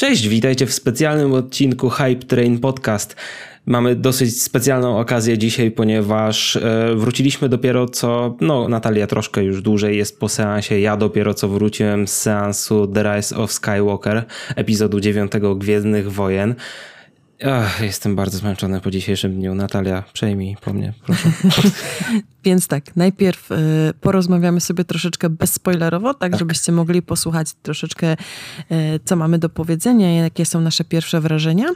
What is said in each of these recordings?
Cześć, witajcie w specjalnym odcinku Hype Train Podcast. Mamy dosyć specjalną okazję dzisiaj, ponieważ e, wróciliśmy dopiero co, no Natalia troszkę już dłużej jest po seansie, ja dopiero co wróciłem z seansu The Rise of Skywalker, epizodu 9 Gwiezdnych Wojen. Ach, jestem bardzo zmęczony po dzisiejszym dniu. Natalia, przejmij po mnie, proszę. Więc tak, najpierw y, porozmawiamy sobie troszeczkę bezspoilerowo, tak, tak, żebyście mogli posłuchać troszeczkę, y, co mamy do powiedzenia, jakie są nasze pierwsze wrażenia,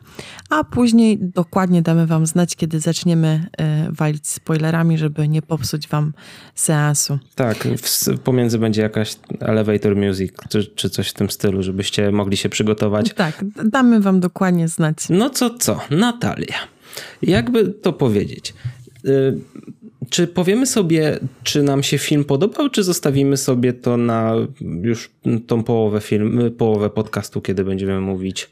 a później dokładnie damy wam znać, kiedy zaczniemy y, walić spoilerami, żeby nie popsuć wam seansu. Tak, w, pomiędzy będzie jakaś elevator music, czy, czy coś w tym stylu, żebyście mogli się przygotować. Tak, damy wam dokładnie znać. No co co, Natalia, jakby to powiedzieć? Y, czy powiemy sobie, czy nam się film podobał, czy zostawimy sobie to na już tą połowę film, połowę podcastu, kiedy będziemy mówić,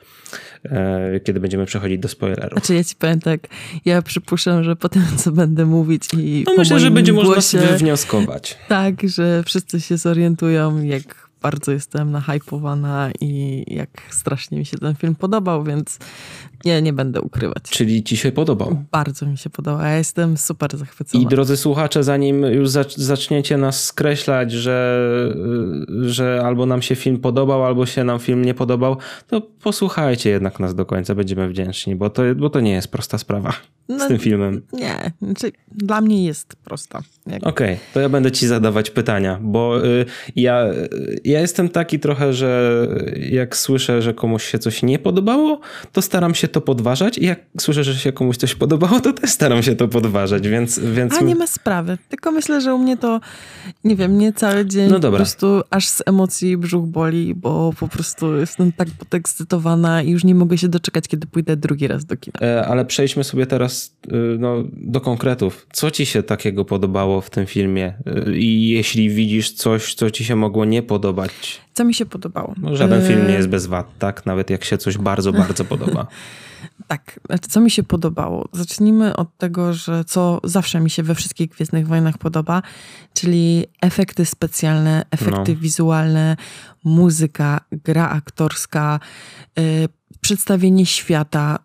e, kiedy będziemy przechodzić do spoilerów? Znaczy ja ci powiem tak, ja przypuszczam, że po tym, co będę mówić i No myślę, że będzie głosie, można sobie wnioskować. Tak, że wszyscy się zorientują, jak bardzo jestem nahypowana i jak strasznie mi się ten film podobał, więc nie, nie będę ukrywać. Czyli ci się podobał? Bardzo mi się podobał. Ja jestem super zachwycona. I drodzy słuchacze, zanim już zaczniecie nas skreślać, że, że albo nam się film podobał, albo się nam film nie podobał, to posłuchajcie jednak nas do końca, będziemy wdzięczni, bo to, bo to nie jest prosta sprawa no, z tym filmem. Nie, znaczy dla mnie jest prosta. Okej, okay, to ja będę ci zadawać pytania, bo y, ja, ja jestem taki trochę, że jak słyszę, że komuś się coś nie podobało, to staram się to podważać i jak słyszę, że się komuś coś podobało, to też staram się to podważać, więc... więc... A nie ma sprawy, tylko myślę, że u mnie to, nie wiem, nie cały dzień no po prostu aż z emocji brzuch boli, bo po prostu jestem tak podekscytowana i już nie mogę się doczekać, kiedy pójdę drugi raz do kina. E, ale przejdźmy sobie teraz y, no, do konkretów. Co ci się takiego podobało w tym filmie? Y, I jeśli widzisz coś, co ci się mogło nie podobać, co mi się podobało? No, żaden film nie jest bez wad, tak? Nawet jak się coś bardzo, bardzo podoba. Tak, znaczy, co mi się podobało? Zacznijmy od tego, że co zawsze mi się we wszystkich Gwiezdnych Wojnach podoba, czyli efekty specjalne, efekty no. wizualne, muzyka, gra aktorska, yy, przedstawienie świata,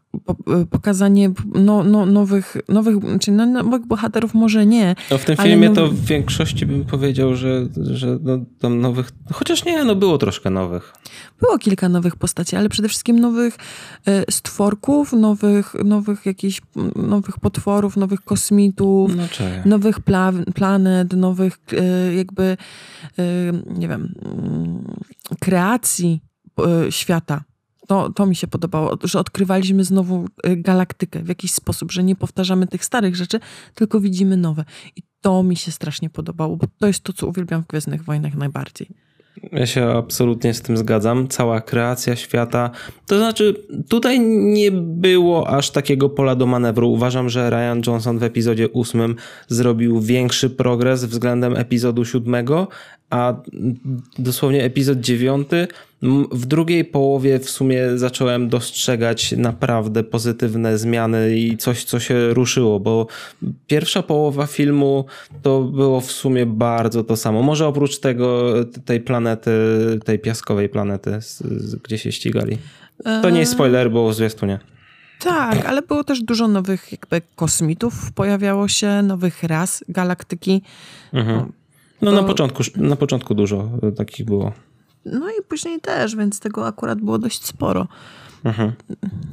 pokazanie no, no, nowych, nowych, czy no, nowych bohaterów może nie. No w tym filmie to w większości bym powiedział, że, że no, tam nowych, chociaż nie, no było troszkę nowych. Było kilka nowych postaci, ale przede wszystkim nowych e, stworków, nowych, nowych jakichś, nowych potworów, nowych kosmitów, no, nowych pla planet, nowych e, jakby, nie wiem, mm, kreacji świata to, to mi się podobało, że odkrywaliśmy znowu y, galaktykę w jakiś sposób, że nie powtarzamy tych starych rzeczy, tylko widzimy nowe. I to mi się strasznie podobało, bo to jest to, co uwielbiam w Gwiezdnych Wojnach najbardziej. Ja się absolutnie z tym zgadzam. Cała kreacja świata. To znaczy, tutaj nie było aż takiego pola do manewru. Uważam, że Ryan Johnson w epizodzie ósmym zrobił większy progres względem epizodu siódmego, a dosłownie epizod dziewiąty w drugiej połowie w sumie zacząłem dostrzegać naprawdę pozytywne zmiany i coś, co się ruszyło, bo pierwsza połowa filmu to było w sumie bardzo to samo. Może oprócz tego, tej planety, tej piaskowej planety, gdzie się ścigali. To nie jest spoiler, bo zwiastunie. Tak, ale było też dużo nowych jakby kosmitów pojawiało się, nowych ras galaktyki. Mhm. No, na, początku, na początku dużo takich było. No i później też, więc tego akurat było dość sporo. Mhm.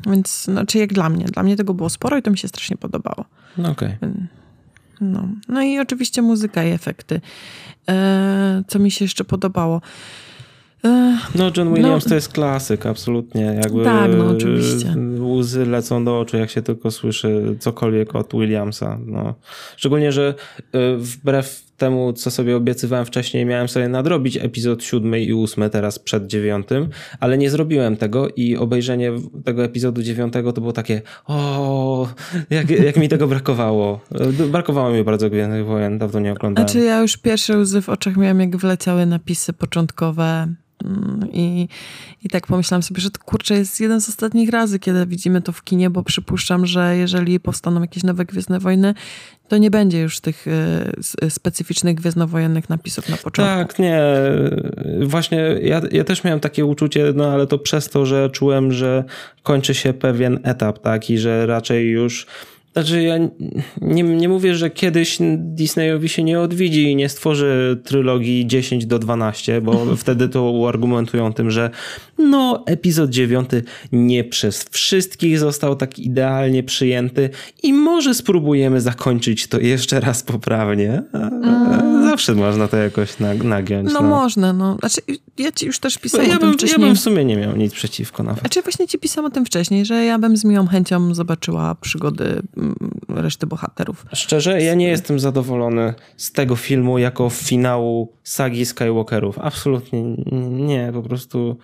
Więc, znaczy jak dla mnie. Dla mnie tego było sporo i to mi się strasznie podobało. No okej. Okay. No. no i oczywiście muzyka i efekty. E, co mi się jeszcze podobało? E, no, John no. Williams no, to jest klasyk, absolutnie. Jakby tak, no oczywiście. Łzy lecą do oczu, jak się tylko słyszy cokolwiek od Williamsa. No. Szczególnie, że e, wbrew temu, co sobie obiecywałem wcześniej, miałem sobie nadrobić epizod siódmy i ósmy teraz przed dziewiątym, ale nie zrobiłem tego i obejrzenie tego epizodu dziewiątego to było takie o, jak, jak mi tego brakowało. Brakowało mi bardzo Gwiezdnych Wojen, dawno nie oglądałem. Znaczy ja już pierwsze łzy w oczach miałem, jak wleciały napisy początkowe I, I tak pomyślałam sobie, że to kurczę jest jeden z ostatnich razy, kiedy widzimy to w kinie, bo przypuszczam, że jeżeli powstaną jakieś nowe Gwiezdne Wojny, to nie będzie już tych e, specyficznych gwiezdnowojennych napisów na początku. Tak, nie. Właśnie ja, ja też miałem takie uczucie, no ale to przez to, że czułem, że kończy się pewien etap, tak, i że raczej już znaczy, ja nie, nie mówię, że kiedyś Disneyowi się nie odwiedzi i nie stworzy trylogii 10 do 12, bo wtedy to argumentują tym, że no, epizod 9 nie przez wszystkich został tak idealnie przyjęty i może spróbujemy zakończyć to jeszcze raz poprawnie. Mm. Zawsze można to jakoś nagiąć. No, no, można, no. Znaczy, ja ci już też pisałam ja o tym bym, wcześniej. Ja bym w sumie nie miał nic przeciwko nawet. Znaczy właśnie ci pisałam o tym wcześniej, że ja bym z miłą chęcią zobaczyła przygody reszty bohaterów. Szczerze, ja nie jestem zadowolony z tego filmu jako finału sagi Skywalkerów. Absolutnie nie, po prostu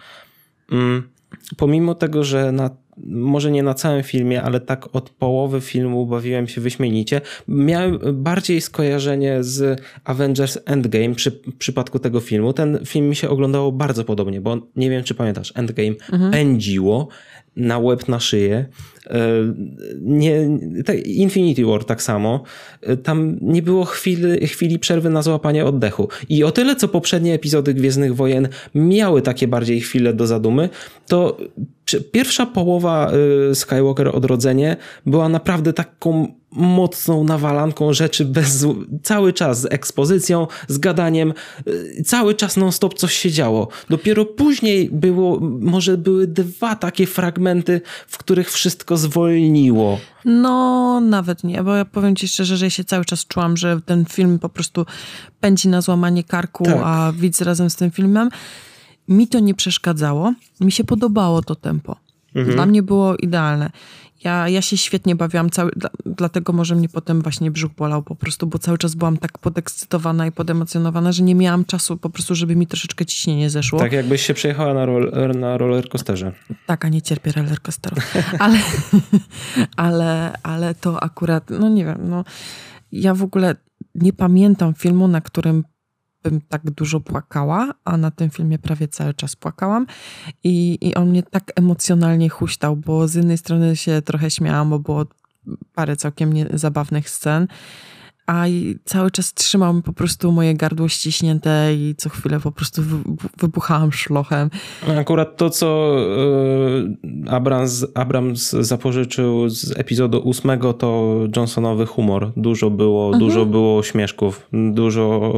mm, pomimo tego, że na, może nie na całym filmie, ale tak od połowy filmu bawiłem się wyśmienicie, miałem bardziej skojarzenie z Avengers Endgame przy przypadku tego filmu. Ten film mi się oglądało bardzo podobnie, bo nie wiem, czy pamiętasz, Endgame mhm. pędziło na łeb, na szyję. E, nie, Infinity War tak samo. E, tam nie było chwili, chwili przerwy na złapanie oddechu. I o tyle, co poprzednie epizody Gwiezdnych Wojen miały takie bardziej chwile do zadumy, to pierwsza połowa e, Skywalker Odrodzenie była naprawdę taką mocną nawalanką rzeczy bez, cały czas z ekspozycją, z gadaniem, y, cały czas non-stop coś się działo. Dopiero później było, może były dwa takie fragmenty, w których wszystko zwolniło. No, nawet nie, bo ja powiem ci szczerze, że ja się cały czas czułam, że ten film po prostu pędzi na złamanie karku, tak. a widz razem z tym filmem. Mi to nie przeszkadzało, mi się podobało to tempo. Mhm. Dla mnie było idealne. Ja, ja się świetnie bawiłam, cały, dlatego może mnie potem właśnie brzuch bolał po prostu, bo cały czas byłam tak podekscytowana i podemocjonowana, że nie miałam czasu po prostu, żeby mi troszeczkę ciśnienie zeszło. Tak jakbyś się przejechała na, roller, na rollercoasterze. Tak, a nie cierpię rollercoasterów. Ale, ale, ale to akurat, no nie wiem, no ja w ogóle nie pamiętam filmu, na którym bym tak dużo płakała, a na tym filmie prawie cały czas płakałam. I, i on mnie tak emocjonalnie huśtał, bo z jednej strony się trochę śmiałam, bo było parę całkiem zabawnych scen, a cały czas trzymał po prostu moje gardło ściśnięte i co chwilę po prostu wybuchałam szlochem. Akurat to, co e, Abrams, Abrams zapożyczył z epizodu ósmego, to Johnsonowy humor. Dużo było, mhm. dużo było śmieszków, dużo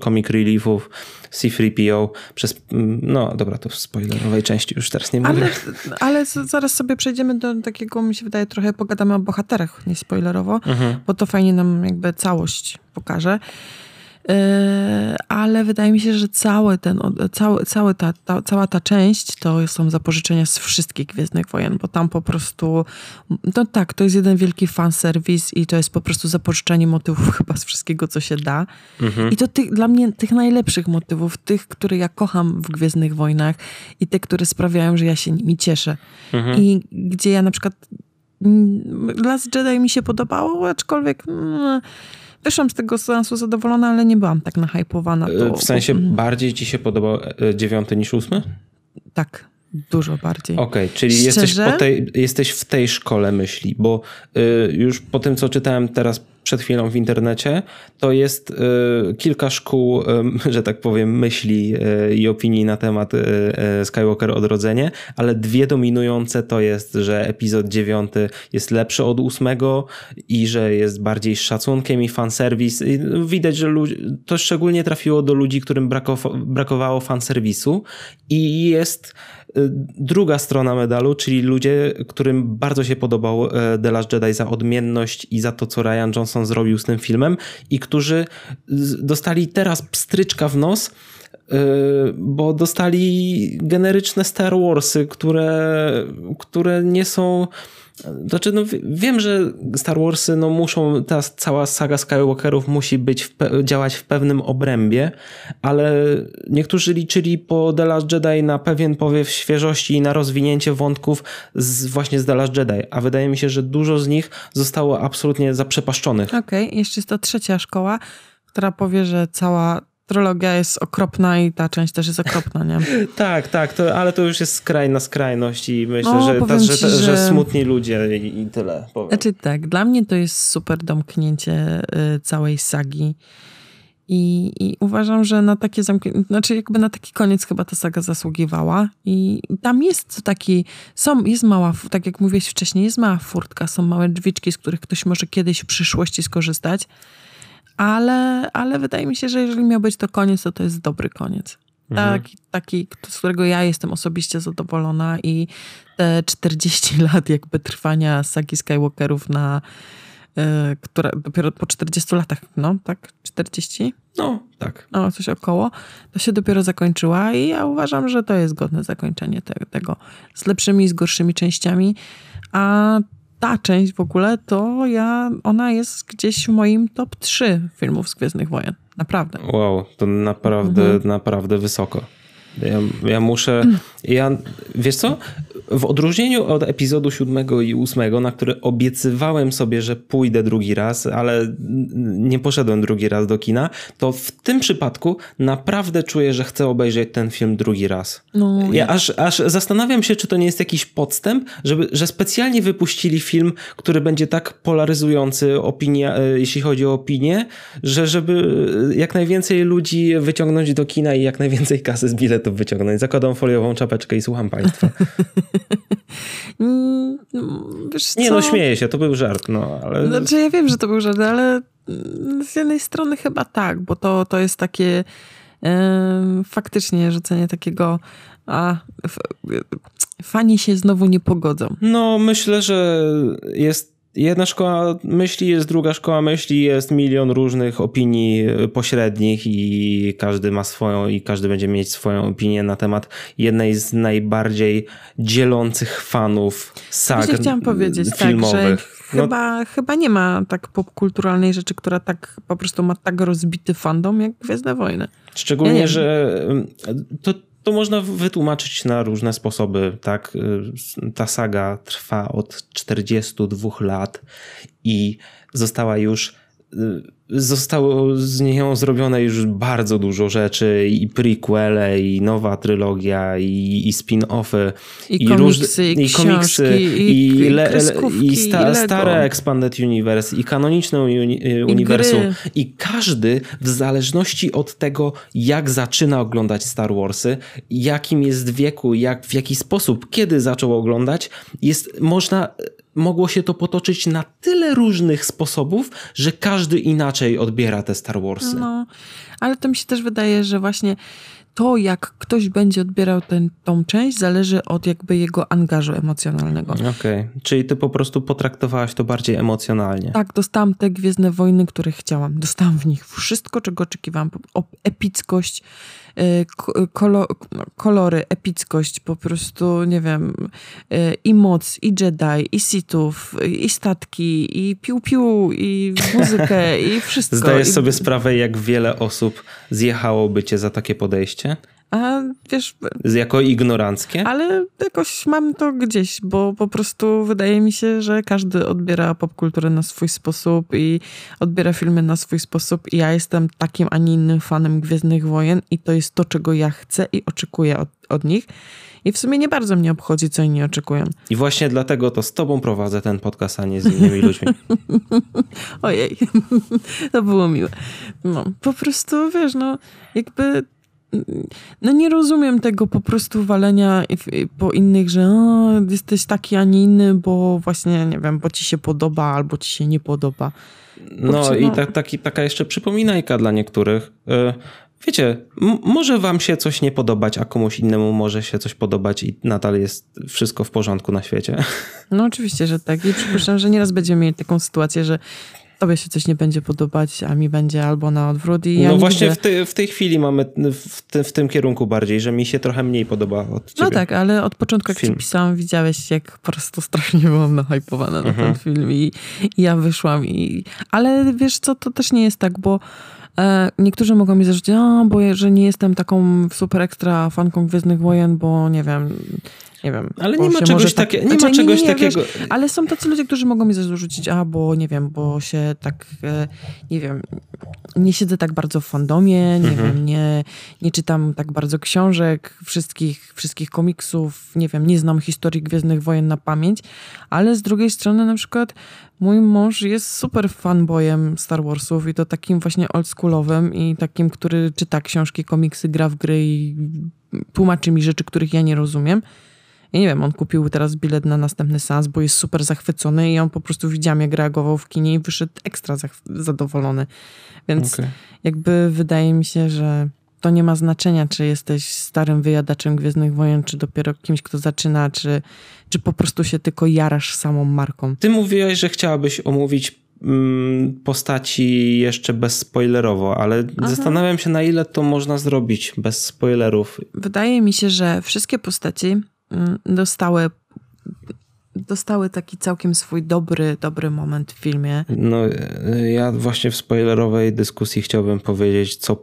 comic reliefów. C3PO przez, no dobra, to w spoilerowej części już teraz nie mówię. Ale, ale zaraz sobie przejdziemy do takiego, mi się wydaje, trochę pogadamy o bohaterach, nie spoilerowo, mhm. bo to fajnie nam jakby całość pokaże. Ale wydaje mi się, że cały ten, cały, cały ta, ta, cała ta część to są zapożyczenia z wszystkich Gwiezdnych Wojen, bo tam po prostu, no tak, to jest jeden wielki fanserwis i to jest po prostu zapożyczenie motywów chyba z wszystkiego, co się da. Mhm. I to tych, dla mnie tych najlepszych motywów, tych, które ja kocham w Gwiezdnych Wojnach i te, które sprawiają, że ja się nimi cieszę. Mhm. I gdzie ja na przykład mm, Last Jedi mi się podobało, aczkolwiek... Mm, wyszłam z tego seansu zadowolona, ale nie byłam tak nahypowana. To, w sensie mhm. bardziej ci się podobał e, dziewiąty niż ósmy? Tak, dużo bardziej. Okej, okay, czyli jesteś, tej, jesteś w tej szkole myśli, bo y, już po tym, co czytałem teraz przed chwilą w internecie, to jest y, kilka szkół, y, że tak powiem, myśli y, i opinii na temat Skywalker Odrodzenie, ale dwie dominujące to jest, że epizod dziewiąty jest lepszy od ósmego i że jest bardziej szacunkiem i fanserwis. Widać, że to szczególnie trafiło do ludzi, którym brakowało fanserwisu i jest druga strona medalu, czyli ludzie, którym bardzo się podobał The Last Jedi za odmienność i za to, co Ryan Johnson zrobił z tym filmem i którzy dostali teraz pstryczka w nos, y, bo dostali generyczne Star Warsy, które, które nie są znaczy, no wiem, że Star Warsy no muszą, ta cała saga Skywalkerów musi być w działać w pewnym obrębie, ale niektórzy liczyli po The Last Jedi na pewien powiew świeżości i na rozwinięcie wątków z, właśnie z The Last Jedi, a wydaje mi się, że dużo z nich zostało absolutnie zaprzepaszczonych. Okej, okay. jeszcze jest to trzecia szkoła, która powie, że cała trylogia jest okropna i ta część też jest okropna, nie? tak, tak, to, ale to już jest skrajna skrajność i myślę, no, że, ta, że, ci, że... że, smutni ludzie i, i tyle. Powiem. Znaczy tak, dla mnie to jest super domknięcie y, całej sagi. I, I, uważam, że na takie zamknięcie, znaczy jakby na taki koniec chyba ta saga zasługiwała. I tam jest taki, są, jest mała, tak jak mówiłeś wcześniej, jest mała furtka, są małe drzwiczki, z których ktoś może kiedyś w przyszłości skorzystać. Ale, ale wydaje mi się, że jeżeli miał być to koniec, to to jest dobry koniec. Mhm. Taki, taki, z którego ja jestem osobiście zadowolona i te 40 lat jakby trwania sagi Skywalkerów na E, która dopiero po 40 latach, no tak? 40? No, tak. No, coś około. To się dopiero zakończyła i ja uważam, że to jest godne zakończenie te, tego. Z lepszymi i z gorszymi częściami. A ta część w ogóle, to ja, ona jest gdzieś w moim top 3 filmów z Gwiezdnych Wojen. Naprawdę. Wow, to naprawdę, mhm. naprawdę wysoko. Ja, ja muszę. Ja, wiesz co? W odróżnieniu od epizodu siódmego i ósmego, na który obiecywałem sobie, że pójdę drugi raz, ale nie poszedłem drugi raz do kina, to w tym przypadku naprawdę czuję, że chcę obejrzeć ten film drugi raz. No, ja aż, aż zastanawiam się, czy to nie jest jakiś podstęp, żeby, że specjalnie wypuścili film, który będzie tak polaryzujący opinia, e, jeśli chodzi o opinię, że żeby jak najwięcej ludzi wyciągnąć do kina i jak najwięcej kasy z biletów wyciągnąć. Zakładam foliową czapeczkę i słucham państwa. Mm, nie no, śmieję się, to był żart, no ale... Znaczy ja wiem, że to był żart, ale z jednej strony chyba tak, bo to, to jest takie e, faktycznie rzucenie takiego a fani się znowu nie pogodzą. No, myślę, że jest jedna szkoła myśli, jest druga szkoła myśli, jest milion różnych opinii pośrednich i każdy ma swoją i każdy będzie mieć swoją opinię na temat jednej z najbardziej dzielących fanów sag Właśnie chciałam powiedzieć, filmowych. Tak, że no, chyba, chyba nie ma tak popkulturalnej rzeczy, która tak po prostu ma tak rozbity fandom jak Gwiezdne Wojny. Szczególnie, ja że to to można wytłumaczyć na różne sposoby, tak? Ta saga trwa od 42 lat i została już zostało z nią zrobione już bardzo dużo rzeczy i prequele, i nowa trylogia, i, i spin-offy, i, i, komiksy, i, i komiksy, i, i, le, i sta, stare Expanded Universe, i kanoniczne uni, uniwersum. I każdy w zależności od tego, jak zaczyna oglądać Star Warsy, jakim jest wieku, jak, w jaki sposób, kiedy zaczął oglądać, jest, można mogło się to potoczyć na tyle różnych sposobów, że każdy inaczej odbiera te Star Warsy. No, ale to mi się też wydaje, że właśnie to, jak ktoś będzie odbierał ten, tą część, zależy od jakby jego angażu emocjonalnego. Okej, okay. czyli ty po prostu potraktowałaś to bardziej emocjonalnie. Tak, dostałam te Gwiezdne Wojny, które chciałam. Dostałam w nich wszystko, czego oczekiwałam. Epickość, y, kolo, kolory, epickość, po prostu, nie wiem, y, i moc, i Jedi, i Sithów, i statki, i piu-piu, i muzykę, i wszystko. Zdajesz I... sobie sprawę, jak wiele osób zjechałoby cię za takie podejście? A wiesz. Jako ignoranckie? Ale jakoś mam to gdzieś, bo po prostu wydaje mi się, że każdy odbiera popkulturę na swój sposób i odbiera filmy na swój sposób. I ja jestem takim, a nie innym fanem Gwiezdnych Wojen, i to jest to, czego ja chcę i oczekuję od, od nich. I w sumie nie bardzo mnie obchodzi, co inni oczekują. I właśnie dlatego to z tobą prowadzę ten podcast, a nie z innymi ludźmi. Ojej, to było miłe. No, po prostu, wiesz, no, jakby no nie rozumiem tego po prostu walenia po innych, że o, jesteś taki, a nie inny, bo właśnie, nie wiem, bo ci się podoba albo ci się nie podoba. no i ta, taki, taka jeszcze przypominajka dla niektórych. Y, wiecie, może wam się coś nie podobać, a komuś innemu może się coś podobać i nadal jest wszystko w porządku na świecie. No oczywiście, że tak. I przypuszczam, że nieraz będziemy mieli taką sytuację, że tobie się coś nie będzie podobać, a mi będzie albo na odwrót. I no ja właśnie widzę... w, te, w, tej chwili mamy w, te, w, tym kierunku bardziej, że mi się trochę mniej podoba od no ciebie. No tak, ale od początku jak film. ci pisałam, widziałeś jak po prostu strasznie byłam nahypowana na mhm. ten film i, i, ja wyszłam i... Ale wiesz co, to też nie jest tak, bo e, niektórzy mogą mi zarzucić, bo że nie jestem taką super ekstra fanką Gwiezdnych Wojen, bo nie wiem nie wiem. Ale nie ma czegoś, tak, takie, nie znaczy, ma czegoś nie, nie, takiego. Wiesz, ale są tacy ludzie, którzy mogą mi zarzucić, a bo nie wiem, bo się tak, e, nie wiem, nie siedzę tak bardzo w fandomie, nie mhm. wiem, nie, nie czytam tak bardzo książek, wszystkich, wszystkich komiksów, nie wiem, nie znam historii Gwiezdnych Wojen na pamięć, ale z drugiej strony na przykład mój mąż jest super fanboyem Star Warsów i to takim właśnie oldschoolowym i takim, który czyta książki, komiksy, gra w gry i tłumaczy mi rzeczy, których ja nie rozumiem. Ja nie wiem, on kupił teraz bilet na następny seans, bo jest super zachwycony i on po prostu widziałem, jak reagował w kinie i wyszedł ekstra zadowolony. Więc okay. jakby wydaje mi się, że to nie ma znaczenia, czy jesteś starym wyjadaczem Gwiezdnych Wojen, czy dopiero kimś, kto zaczyna, czy, czy po prostu się tylko jarasz samą marką. Ty mówiłeś, że chciałabyś omówić mm, postaci jeszcze bezspoilerowo, ale Aha. zastanawiam się, na ile to można zrobić bez spoilerów. Wydaje mi się, że wszystkie postaci dostały dostały taki całkiem swój dobry, dobry moment w filmie. No, ja właśnie w spoilerowej dyskusji chciałbym powiedzieć, co,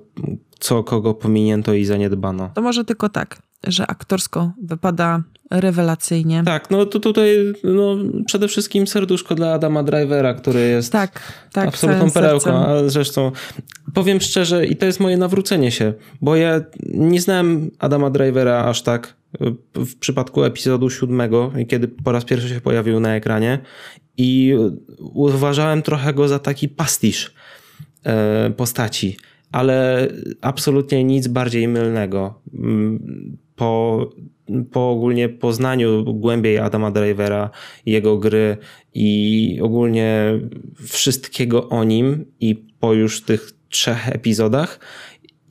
co kogo pominięto i zaniedbano. To może tylko tak, że aktorsko wypada rewelacyjnie. Tak, no to tutaj no, przede wszystkim serduszko dla Adama Drivera, który jest tak, tak, absolutną perełką. A zresztą powiem szczerze, i to jest moje nawrócenie się, bo ja nie znałem Adama Drivera aż tak w przypadku epizodu siódmego, kiedy po raz pierwszy się pojawił na ekranie i uważałem trochę go za taki pastisz e, postaci, ale absolutnie nic bardziej mylnego. Mm, po, po ogólnie poznaniu głębiej Adama Drivera, jego gry i ogólnie wszystkiego o nim i po już tych trzech epizodach,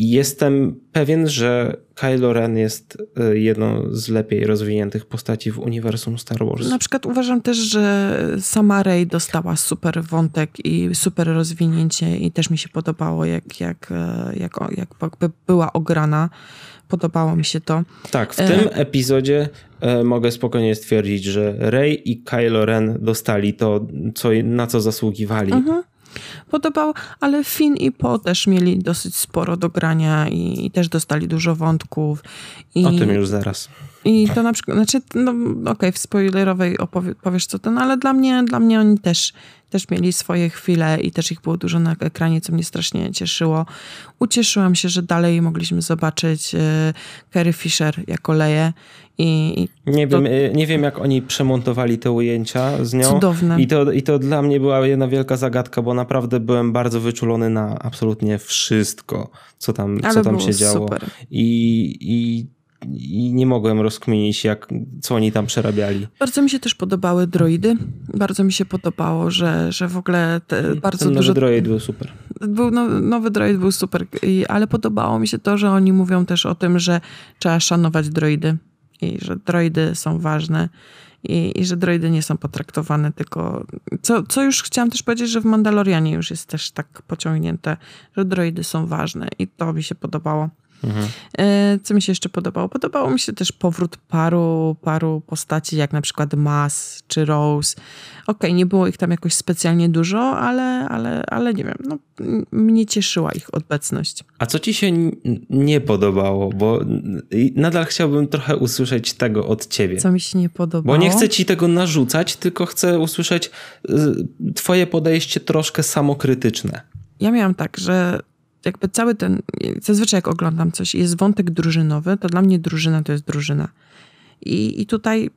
Jestem pewien, że Kylo Ren jest e, jedną z lepiej rozwiniętych postaci w uniwersum Star Wars. Na przykład uważam też, że sama Rey dostała super wątek i super rozwinięcie i też mi się podobało, jak, jak, e, jak, jak była ograna. Podobało mi się to. Tak, w e... tym epizodzie e, mogę spokojnie stwierdzić, że Rey i Kylo Ren dostali to, co, na co zasługiwali. Mhm podobał, ale Finn i Po też mieli dosyć sporo do grania i, i też dostali dużo wątków. I, o tym już zaraz. I to na przykład, znaczy, no okej, okay, w spoilerowej opowie, powiesz co ten, ale dla mnie, dla mnie oni też, też mieli swoje chwile i też ich było dużo na ekranie, co mnie strasznie cieszyło. Ucieszyłam się, że dalej mogliśmy zobaczyć y, Carrie Fisher jako Leję i, nie, to... wiem, y, nie wiem, jak oni przemontowali te ujęcia z nią. Cudowne. I to, I to dla mnie była jedna wielka zagadka, bo naprawdę byłem bardzo wyczulony na absolutnie wszystko, co tam, co tam się działo. Super. I, i i nie mogłem rozkminić, jak, co oni tam przerabiali. Bardzo mi się też podobały droidy. Bardzo mi się podobało, że, że w ogóle te bardzo Ten nowy dużo... droid był super. Był, no, nowy droid był super, ale podobało mi się to, że oni mówią też o tym, że trzeba szanować droidy i że droidy są ważne. I, i, że droidy nie są potraktowane tylko. Co, co już chciałam też powiedzieć, że w Mandalorianie już jest też tak pociągnięte, że droidy są ważne i to mi się podobało. Mhm. E, co mi się jeszcze podobało? Podobało mi się też powrót paru, paru postaci, jak na przykład Mas czy Rose. Okej, okay, nie było ich tam jakoś specjalnie dużo, ale, ale, ale nie wiem, no, mnie cieszyła ich obecność. A co ci się nie podobało? Bo nadal chciałbym trochę usłyszeć tego od ciebie. Co mi się nie podobało? Bo nie chcę ci tego narzucać, tylko chcę usłyszeć y, twoje podejście troszkę samokrytyczne. Ja miałam tak, że jakby cały ten, zazwyczaj jak oglądam coś jest wątek drużynowy, to dla mnie drużyna to jest drużyna. I, i tutaj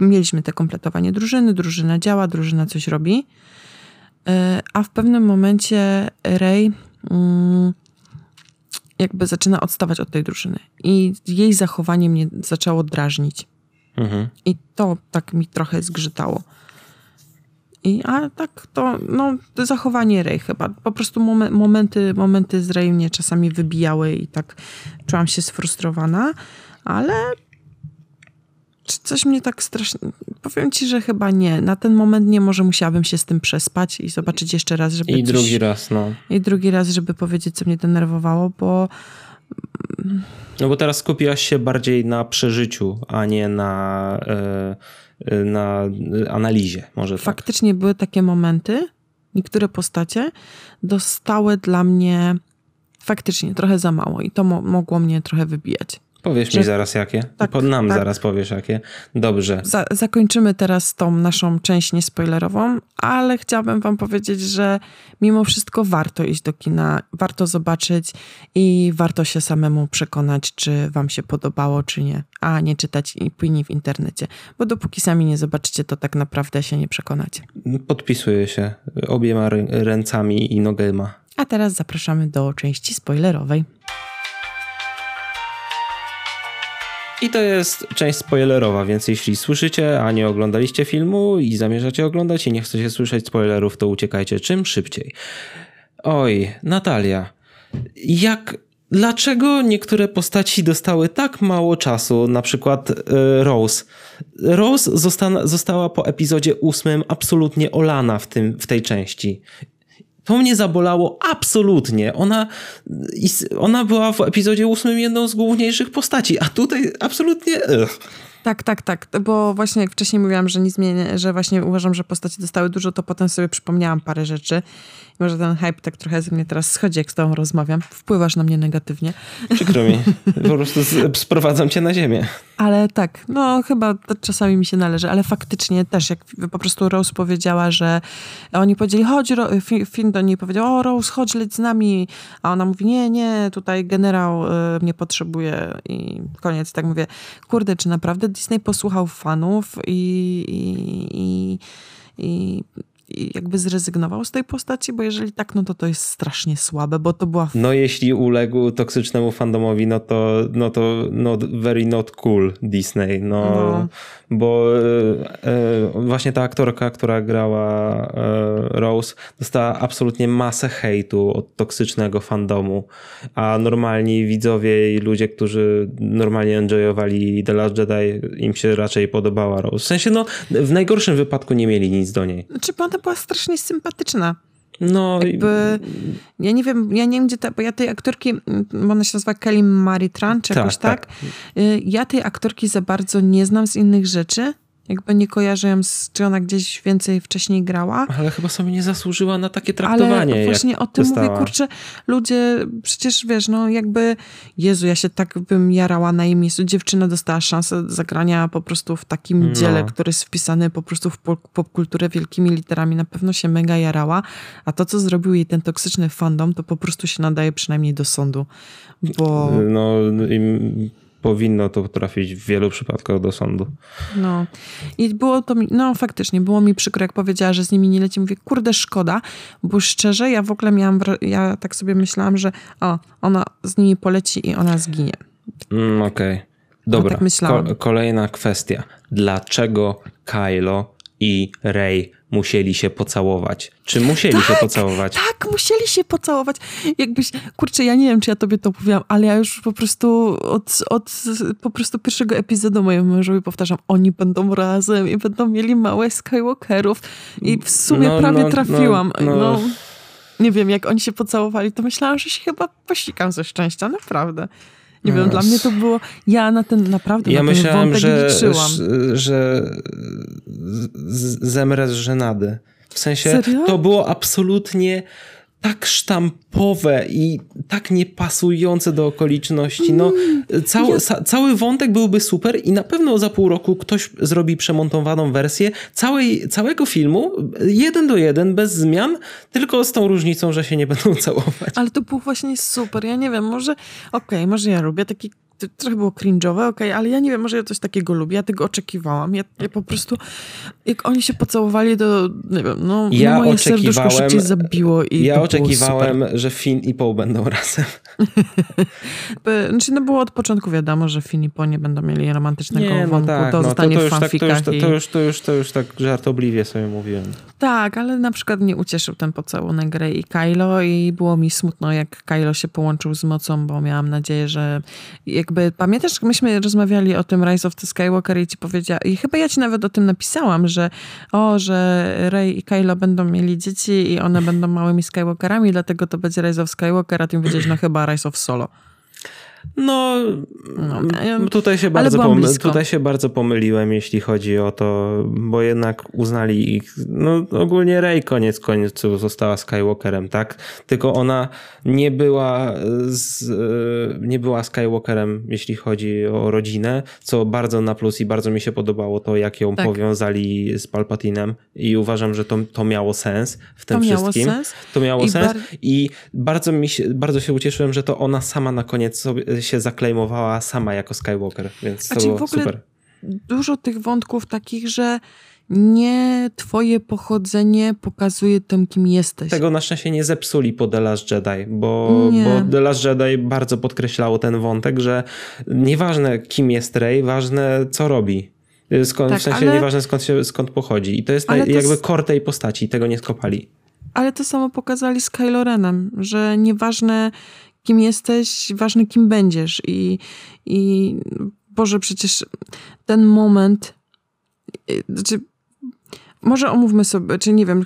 mieliśmy te kompletowanie drużyny, drużyna działa, drużyna coś robi, e, a w pewnym momencie Ray mm, jakby zaczyna odstawać od tej drużyny i jej zachowanie mnie zaczęło drażnić. Mhm. I to tak mi trochę zgrzytało. I, a tak to, no, zachowanie Rej chyba. Po prostu momen, momenty, momenty z Rej mnie czasami wybijały i tak czułam się sfrustrowana, ale czy coś mnie tak strasznie... Powiem ci, że chyba nie. Na ten moment nie, może musiałabym się z tym przespać i zobaczyć jeszcze raz, żeby... I coś... drugi raz, no. I drugi raz, żeby powiedzieć, co mnie denerwowało, bo... No bo teraz skupiłaś się bardziej na przeżyciu, a nie na... Yy na analizie. Może tak. Faktycznie tak. były takie momenty, niektóre postacie dostały dla mnie faktycznie trochę za mało i to mo mogło mnie trochę wybijać. Powiesz że... mi zaraz jakie. Tak, Pod nam tak. zaraz powiesz jakie. Dobrze. Za zakończymy teraz tą naszą część niespoilerową, ale chciałabym wam powiedzieć, że mimo wszystko warto iść do kina, warto zobaczyć i warto się samemu przekonać, czy wam się podobało, czy nie, a nie czytać opinii w internecie, bo dopóki sami nie zobaczycie, to tak naprawdę się nie przekonacie. Podpisuję się obiema ręcami i nogema. A teraz zapraszamy do części spoilerowej. I to jest część spoilerowa, więc jeśli słyszycie, a nie oglądaliście filmu i zamierzacie oglądać i nie chcecie słyszeć spoilerów, to uciekajcie czym szybciej. Oj, Natalia, jak dlaczego niektóre postaci dostały tak mało czasu, na przykład y, Rose. Rose została, została po epizodzie ósmym absolutnie olana w, tym, w tej części. To mnie zabolało absolutnie. Ona, ona była w epizodzie ósmym jedną z główniejszych postaci, a tutaj absolutnie... Ugh. Tak, tak, tak, bo właśnie jak wcześniej mówiłam, że nie zmienię, że właśnie uważam, że postaci dostały dużo, to potem sobie przypomniałam parę rzeczy może ten hype tak trochę ze mnie teraz schodzi, jak z tobą rozmawiam. Wpływasz na mnie negatywnie. Przykro mi. Po prostu sprowadzam cię na ziemię. Ale tak, no chyba czasami mi się należy, ale faktycznie też, jak po prostu Rose powiedziała, że oni powiedzieli, chodź, Finn do niej powiedział, o Rose, chodź, leć z nami. A ona mówi, nie, nie, tutaj generał y, mnie potrzebuje i koniec. Tak mówię, kurde, czy naprawdę Disney posłuchał fanów i, i, i i jakby zrezygnował z tej postaci, bo jeżeli tak, no to to jest strasznie słabe, bo to była... No jeśli uległ toksycznemu fandomowi, no to, no to not very not cool Disney, no, no. bo e, e, właśnie ta aktorka, która grała e, Rose, dostała absolutnie masę hejtu od toksycznego fandomu, a normalni widzowie i ludzie, którzy normalnie enjoyowali The Last Jedi, im się raczej podobała Rose. W sensie, no w najgorszym wypadku nie mieli nic do niej. Znaczy, była strasznie sympatyczna. No Jakby, ja nie wiem, ja nie wiem gdzie ta, bo ja tej aktorki, mm, ona się nazywa Kelly Maritran, czy jakoś tak, tak? tak? Ja tej aktorki za bardzo nie znam z innych rzeczy. Jakby nie kojarzę, czy ona gdzieś więcej wcześniej grała. Ale chyba sobie nie zasłużyła na takie traktowanie. Ale właśnie o tym dostała. mówię, kurczę, ludzie, przecież wiesz, no jakby, Jezu, ja się tak bym jarała na jej miejscu. Dziewczyna dostała szansę zagrania po prostu w takim no. dziele, który jest wpisany po prostu w popkulturę wielkimi literami. Na pewno się mega jarała, a to, co zrobił jej ten toksyczny fandom, to po prostu się nadaje przynajmniej do sądu, bo... No, im powinno to trafić w wielu przypadkach do sądu. No i było to mi, no faktycznie, było mi przykro, jak powiedziała, że z nimi nie leci. Mówię, kurde, szkoda, bo szczerze, ja w ogóle miałam, ja tak sobie myślałam, że o, ona z nimi poleci i ona zginie. Mm, Okej. Okay. Dobra, no, tak Ko kolejna kwestia. Dlaczego Kylo i Rey musieli się pocałować. Czy musieli tak, się pocałować? Tak, musieli się pocałować. Jakbyś, kurczę, ja nie wiem, czy ja tobie to mówiłam, ale ja już po prostu od, od po prostu pierwszego epizodu mojemu mężowi powtarzam, oni będą razem i będą mieli małe Skywalkerów i w sumie no, prawie no, trafiłam. No, no, no, nie wiem, jak oni się pocałowali, to myślałam, że się chyba posikam ze szczęścia, naprawdę. Nie wiem, dla mnie to było. Ja na ten naprawdę ja na myślałem, ten że, liczyłam. że zemrę z żenady. W sensie Serio? to było absolutnie tak sztampowe i tak niepasujące do okoliczności. No, mm, cały, ja... cały wątek byłby super i na pewno za pół roku ktoś zrobi przemontowaną wersję całej, całego filmu, jeden do jeden, bez zmian, tylko z tą różnicą, że się nie będą całować. Ale to był właśnie super. Ja nie wiem, może, okej, okay, może ja lubię taki trochę było cringe'owe, okej, okay, ale ja nie wiem, może ja coś takiego lubię, ja tego oczekiwałam. Ja, ja po prostu, jak oni się pocałowali, to nie wiem, no ja moje serduszko szybciej zabiło i Ja oczekiwałem, że Finn i Poe będą razem. znaczy, no było od początku wiadomo, że Finn i Poe nie będą mieli romantycznego nie, no wątku, tak, to no, zostanie to, to w fanfikach. Tak, to, już, to, już, to, już, to już tak żartobliwie sobie mówiłem. Tak, ale na przykład nie ucieszył ten pocałunek Rey i Kylo i było mi smutno, jak Kylo się połączył z mocą, bo miałam nadzieję, że jak jakby pamiętasz, myśmy rozmawiali o tym Rise of the Skywalker i ci powiedziała, i chyba ja ci nawet o tym napisałam, że o, że Rey i Kylo będą mieli dzieci i one będą małymi Skywalkerami, dlatego to będzie Rise of Skywalker, a ty powiedziałeś, no chyba Rise of Solo. No, no tutaj, się bardzo tutaj się bardzo pomyliłem, jeśli chodzi o to, bo jednak uznali ich, no ogólnie Rey koniec końców została Skywalkerem, tak? Tylko ona nie była, z, nie była Skywalkerem, jeśli chodzi o rodzinę, co bardzo na plus i bardzo mi się podobało to, jak ją tak. powiązali z Palpatinem i uważam, że to, to miało sens w tym to wszystkim. Miało sens. To miało I sens bar- i bardzo mi się, bardzo się ucieszyłem, że to ona sama na koniec sobie się zaklejmowała sama jako Skywalker, więc to znaczy, było super. Dużo tych wątków takich, że nie twoje pochodzenie pokazuje tym, kim jesteś. Tego na szczęście nie zepsuli po The Last Jedi, bo, bo The Last Jedi bardzo podkreślało ten wątek, że nieważne kim jest Rey, ważne co robi. Skąd, tak, w sensie ale... nieważne skąd, się, skąd pochodzi. I to jest na, to jakby core tej postaci, tego nie skopali. Ale to samo pokazali z Kylo Renem, że nieważne kim jesteś, ważne kim będziesz. I, i Boże, przecież ten moment, y, znaczy, może omówmy sobie, czy nie wiem,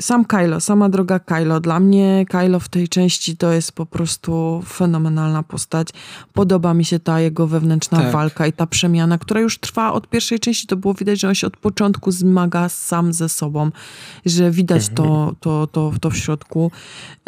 sam Kylo, sama droga Kylo. Dla mnie Kylo w tej części to jest po prostu fenomenalna postać. Podoba mi się ta jego wewnętrzna tak. walka i ta przemiana, która już trwa od pierwszej części. To było widać, że on się od początku zmaga sam ze sobą, że widać mhm. to, to, to, to w środku.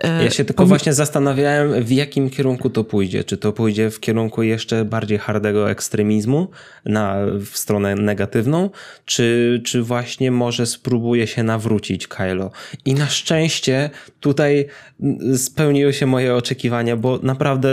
Ja się tylko właśnie zastanawiałem, w jakim kierunku to pójdzie. Czy to pójdzie w kierunku jeszcze bardziej hardego ekstremizmu, na, w stronę negatywną, czy, czy właśnie może spróbuje się nawrócić Kylo. I na szczęście tutaj spełniły się moje oczekiwania, bo naprawdę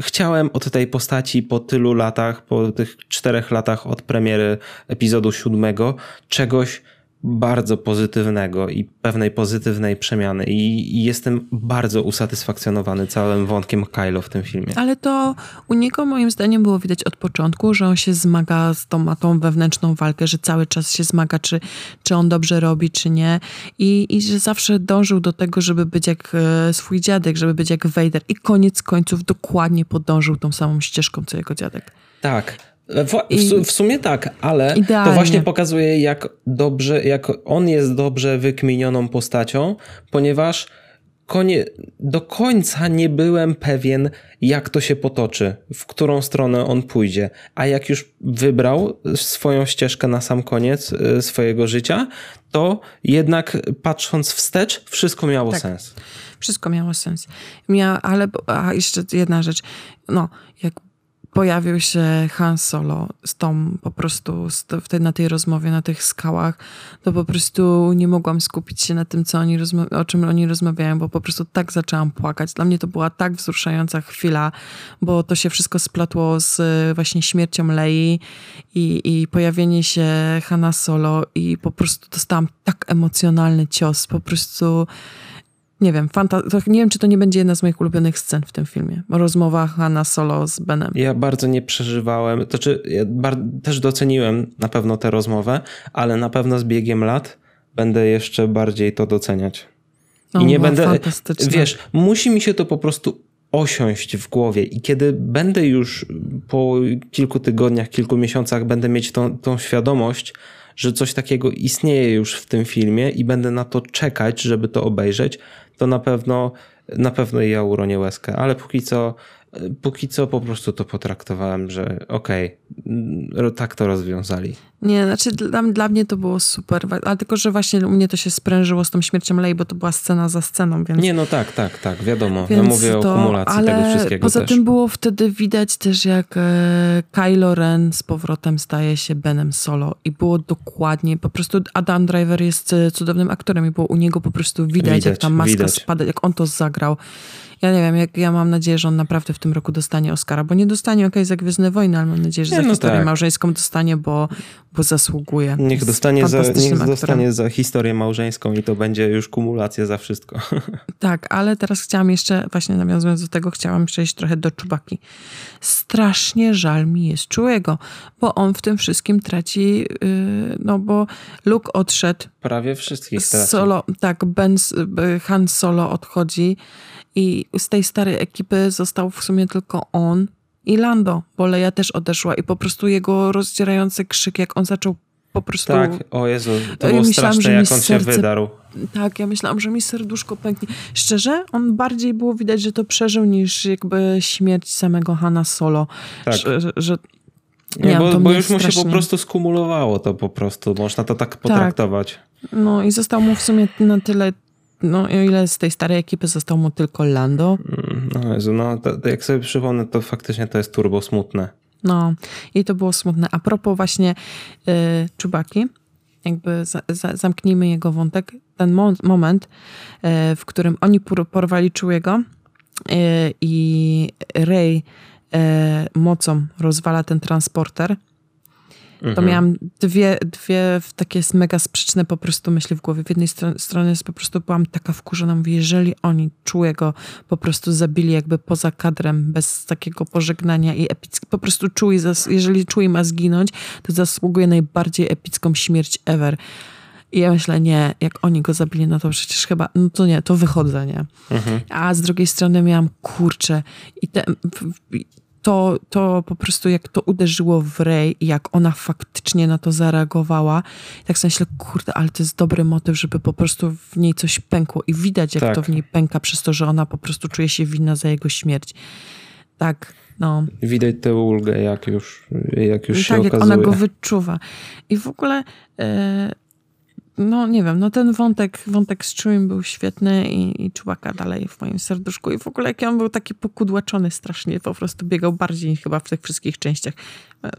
chciałem od tej postaci po tylu latach, po tych czterech latach od premiery epizodu siódmego, czegoś bardzo pozytywnego i pewnej pozytywnej przemiany i, jestem bardzo usatysfakcjonowany całym wątkiem Kylo w tym filmie. Ale to u niego moim zdaniem było widać od początku, że on się zmaga z tą, ma tą wewnętrzną walkę, że cały czas się zmaga, czy, czy on dobrze robi, czy nie I, i że zawsze dążył do tego, żeby być jak e, swój dziadek, żeby być jak Vader i koniec końców dokładnie podążył tą samą ścieżką, co jego dziadek. Tak, w, w, sumie tak, ale Idealnie. to właśnie pokazuje, jak dobrze, jak on jest dobrze wykminioną postacią, ponieważ konie, do końca nie byłem pewien, jak to się potoczy, w którą stronę on pójdzie. A jak już wybrał swoją ścieżkę na sam koniec e, swojego życia, to jednak patrząc wstecz, wszystko miało tak. sens. Wszystko miało sens. Mia, ale a jeszcze jedna rzecz. No, jak pojawił się Han Solo z tą po prostu w tej, na tej rozmowie, na tych skałach, to po prostu nie mogłam skupić się na tym, co oni o czym oni rozmawiają, bo po prostu tak zaczęłam płakać. Dla mnie to była tak wzruszająca chwila, bo to się wszystko splatło z właśnie śmiercią Lei i, i pojawienie się Hana Solo i po prostu dostałam tak emocjonalny cios, po prostu nie wiem, fanta- nie wiem, czy to nie będzie jedna z moich ulubionych scen w tym filmie. Rozmowa Hanna Solo z Benem. Ja bardzo nie przeżywałem, to znaczy ja też doceniłem na pewno tę rozmowę, ale na pewno z biegiem lat będę jeszcze bardziej to doceniać. I o, nie będę, wiesz, musi mi się to po prostu osiąść w głowie i kiedy będę już po kilku tygodniach, kilku miesiącach będę mieć tą, tą świadomość, że coś takiego istnieje już w tym filmie i będę na to czekać, żeby to obejrzeć, to na pewno, na pewno ja uronię łezkę, ale póki co póki co po prostu to potraktowałem, że okej, okay, tak to rozwiązali. Nie, znaczy dla, dla mnie to było super, ale tylko, że właśnie u mnie to się sprężyło z tą śmiercią Lei, bo to była scena za sceną, więc... Nie, no tak, tak, tak, wiadomo. Więc ja mówię to, o kumulacji ale tego wszystkiego poza też. tym było wtedy widać też, jak e, Kylo Ren z powrotem staje się Benem Solo i było dokładnie, po prostu Adam Driver jest e, cudownym aktorem i było u niego po prostu widać, widać jak ta maska widać. spada, jak on to zagrał. Ja nie wiem, jak ja mam nadzieję, że on naprawdę w tym roku dostanie Oscara, bo nie dostanie okej okay, za Gwiezdne Wojny, ale mam nadzieję, że nie, za no historię tak. małżeńską dostanie, bo, bo zasługuje. Niech dostanie, za, niech dostanie za historię małżeńską i to będzie już kumulacja za wszystko. Tak, ale teraz chciałam jeszcze, właśnie nawiązując do tego, chciałam przejść trochę do Czubaki. Strasznie żal mi jest Czułego, bo on w tym wszystkim traci, yy, no bo Luke odszedł. Prawie wszystkich traci. Solo, tak, Ben, Han Solo odchodzi. I z tej starej ekipy został w sumie tylko on i Lando, bo Leia też odeszła i po prostu jego rozdzierający krzyk, jak on zaczął po prostu... Tak, o Jezu, to było myślałam, straszne, jak on serce... się wydarł. Tak, ja myślałam, że mi serduszko pęknie. Szczerze, on bardziej było widać, że to przeżył niż jakby śmierć samego Hanna Solo. Tak. Że, że nie, bo, bo już mu się po prostu skumulowało to po prostu, można to tak potraktować. Tak. No i został mu w sumie na tyle no o ile z tej starej ekipy został mu tylko Lando. Mm, no Jezu, no to, jak sobie przypomnę, to faktycznie to jest turbo smutne. No i to było smutne. A propos właśnie y, Czubaki, jakby za, za, zamknijmy jego wątek. Ten mo moment, y, w którym oni porwali Czułego y, i Rey y, mocą rozwala ten transporter, to mhm. miałam dwie, dwie takie mega sprzeczne po prostu myśli w głowie. W jednej str strony jest po prostu byłam taka wkurzona, mówię, jeżeli oni czułego po prostu zabili jakby poza kadrem, bez takiego pożegnania i epicki, po prostu czuj, jeżeli czuj ma zginąć, to zasługuje najbardziej epicką śmierć ever. I ja myślę, nie, jak oni go zabili, no to przecież chyba, no to nie, to wychodzę, nie? Mhm. A z drugiej strony miałam, kurczę, i te, to, to po prostu jak to uderzyło w Ray i jak ona faktycznie na to zareagowała, tak sobie myślę, kurde, ale to jest dobry motyw, żeby po prostu w niej coś pękło i widać, jak tak. to w niej pęka przez to, że ona po prostu czuje się winna za jego śmierć. Tak, no. Widać tę ulgę, jak już, jak już tak, się jak okazuje. ona go wyczuwa. I w ogóle... Yy, no nie wiem, no ten wątek, wątek z Chewiem był świetny i, i Czubaka dalej w moim serduszku i w ogóle jak on był taki pokudłaczony strasznie, po prostu biegał bardziej chyba w tych wszystkich częściach. E,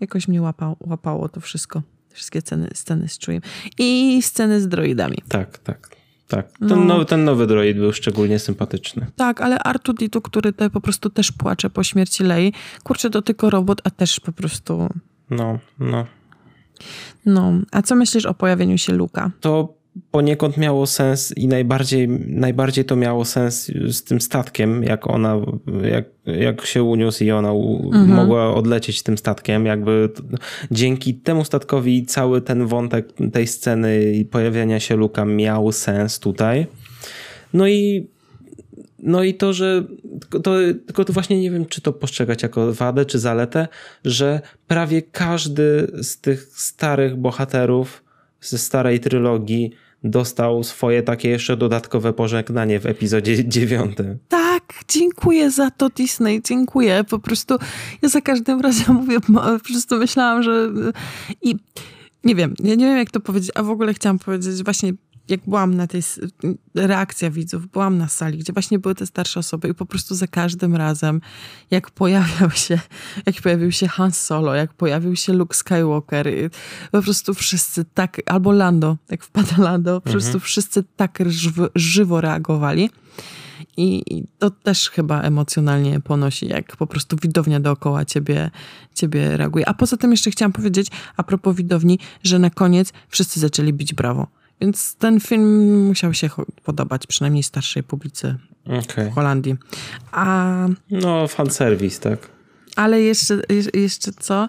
jakoś mnie łapało, łapało to wszystko, wszystkie sceny, sceny z Chewiem i sceny z droidami. Tak, tak. Tak, ten, no. nowy, ten nowy droid był szczególnie sympatyczny. Tak, ale Artu Ditu, który te po prostu też płacze po śmierci Lei, kurczę, to tylko robot, a też po prostu... No, no. No, a co myślisz o pojawieniu się Luka? To poniekąd miało sens i najbardziej, najbardziej to miało sens z tym statkiem, jak ona, jak, jak się uniósł i ona mhm. mogła odlecieć tym statkiem, jakby dzięki temu statkowi cały ten wątek tej sceny i pojawiania się Luka miał sens tutaj. No i no i to, że to, tylko to właśnie nie wiem, czy to postrzegać jako wadę, czy zaletę, że prawie każdy z tych starych bohaterów ze starej trylogii dostał swoje takie jeszcze dodatkowe pożegnanie w epizodzie dziewiątym. Tak, dziękuję za to Disney, dziękuję. Po prostu ja za każdym razem mówię, po prostu myślałam, że i nie wiem, ja nie wiem jak to powiedzieć, a w ogóle chciałam powiedzieć właśnie jak byłam na tej, reakcja widzów, byłam na sali, gdzie właśnie były te starsze osoby i po prostu za każdym razem, jak pojawiał się, jak pojawił się Han Solo, jak pojawił się Luke Skywalker, po prostu wszyscy tak, albo Lando, jak wpada Lando, po prostu mhm. wszyscy tak żywo, żywo reagowali. I, I, to też chyba emocjonalnie ponosi, jak po prostu widownia dookoła ciebie, ciebie reaguje. A poza tym jeszcze chciałam powiedzieć, a propos widowni, że na koniec wszyscy zaczęli bić brawo. Więc ten film musiał się podobać przynajmniej starszej publice okay. w Holandii. A... No, fanserwis, tak. Ale jeszcze, jeszcze co?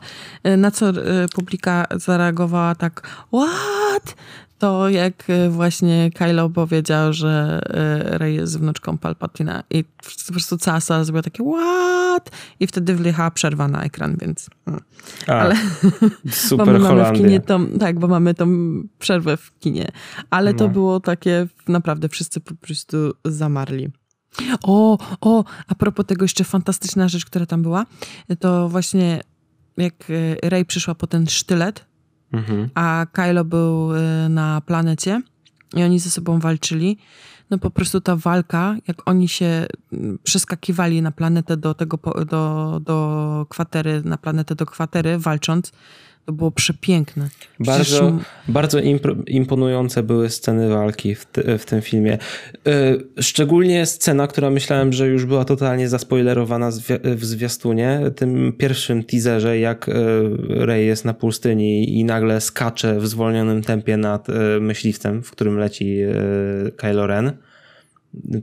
Na co e, publika zareagowała tak, what? To jak e, właśnie Kylo powiedział, że e, Rey jest wnuczką Palpatina i po prostu cała sala zrobiła takie what? I wtedy wjechała przerwa na ekran, więc... Mm. A, Ale, super bo mamy w kinie tą, Tak, bo mamy tą przerwę w kinie. Ale no. to było takie, naprawdę wszyscy po prostu zamarli. O, o, a propos tego jeszcze fantastyczna rzecz, która tam była, to właśnie jak e, Rey przyszła po ten sztylet, mhm. a Kylo był y, na planecie i oni ze sobą walczyli. No po prostu ta walka, jak oni się mm, przeskakiwali na planetę do tego, do, do kwatery, na planetę do kwatery walcząc, to było przepiękne. Bardzo, bardzo imponujące były sceny walki w, w tym filmie. E, szczególnie scena, która myślałem, że już była totalnie zaspoilerowana w zwiastunie, tym pierwszym teaserze, jak e, Rey jest na pustyni i nagle skacze w zwolnionym tempie nad e, myśliwcem, w którym leci Kylo Ren.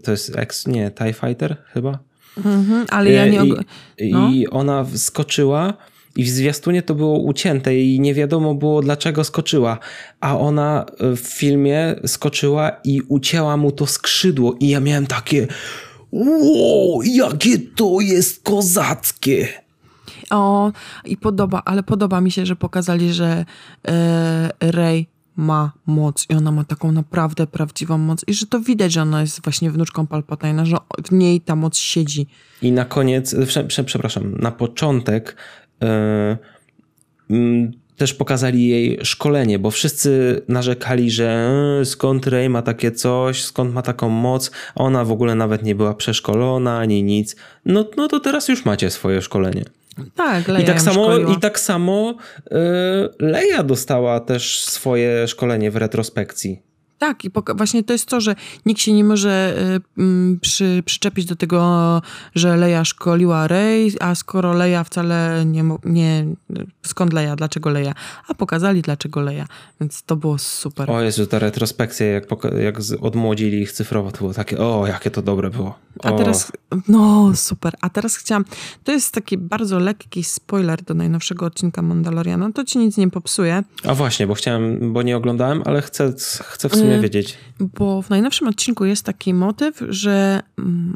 To jest ex, nie, TIE Fighter chyba? Mhm, ale ja nie... I, no. I ona skoczyła i w zwiastunie to było ucięte i nie wiadomo było dlaczego skoczyła, a ona e, w filmie skoczyła i ucięła mu to skrzydło i ja miałem takie wow, jakie to jest kozackie. O, i podoba, ale podoba mi się, że pokazali, że e, Rey ma moc i ona ma taką naprawdę prawdziwą moc i że to widać, że ona jest właśnie wnuczką Palpatina, że w niej ta moc siedzi. I na koniec, przepraszam, na początek yy, też pokazali jej szkolenie, bo wszyscy narzekali, że yy, skąd Rey ma takie coś, skąd ma taką moc, ona w ogóle nawet nie była przeszkolona ani nic. No, no to teraz już macie swoje szkolenie. Tak, Leia I tak samo, i tak samo y, Leia dostała też swoje szkolenie w retrospekcji. Tak, i właśnie to jest to, że nikt się nie może y, przy, przyczepić do tego, że Leia szkoliła Rey, a skoro Leia wcale nie, nie... Skąd Leia? Dlaczego Leia? A pokazali dlaczego Leia, więc to było super. O Jezu, ta retrospekcja, jak, jak odmłodzili ich cyfrowo, to było takie, o, jakie to dobre było. O. A teraz, no super, a teraz chciałam, to jest taki bardzo lekki spoiler do najnowszego odcinka Mandaloriana, to ci nic nie popsuje. A właśnie, bo chciałem, bo nie oglądałem, ale chcę, chcę w sumie sumie wiedzieć. Bo w najnowszym odcinku jest taki motyw, że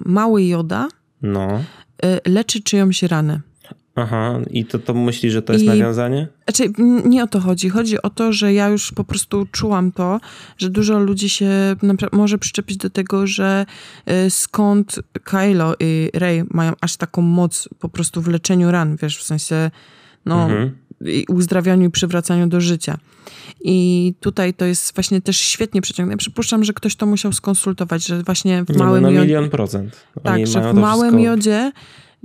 mały Joda no. Y, leczy czyjąś ranę. Aha, i to, to myśli, że to jest I, nawiązanie? Znaczy, nie o to chodzi. Chodzi o to, że ja już po prostu czułam to, że dużo ludzi się może przyczepić do tego, że y, skąd Kylo i Rey mają aż taką moc po prostu w leczeniu ran, wiesz, w sensie no, mhm. Uzdrawianiu i przywracaniu do życia. I tutaj to jest właśnie też świetnie przeciągnięte. Przypuszczam, że ktoś to musiał skonsultować, że właśnie w Nie, małym no na milion procent. Oni tak, że w małym wszystko... jodzie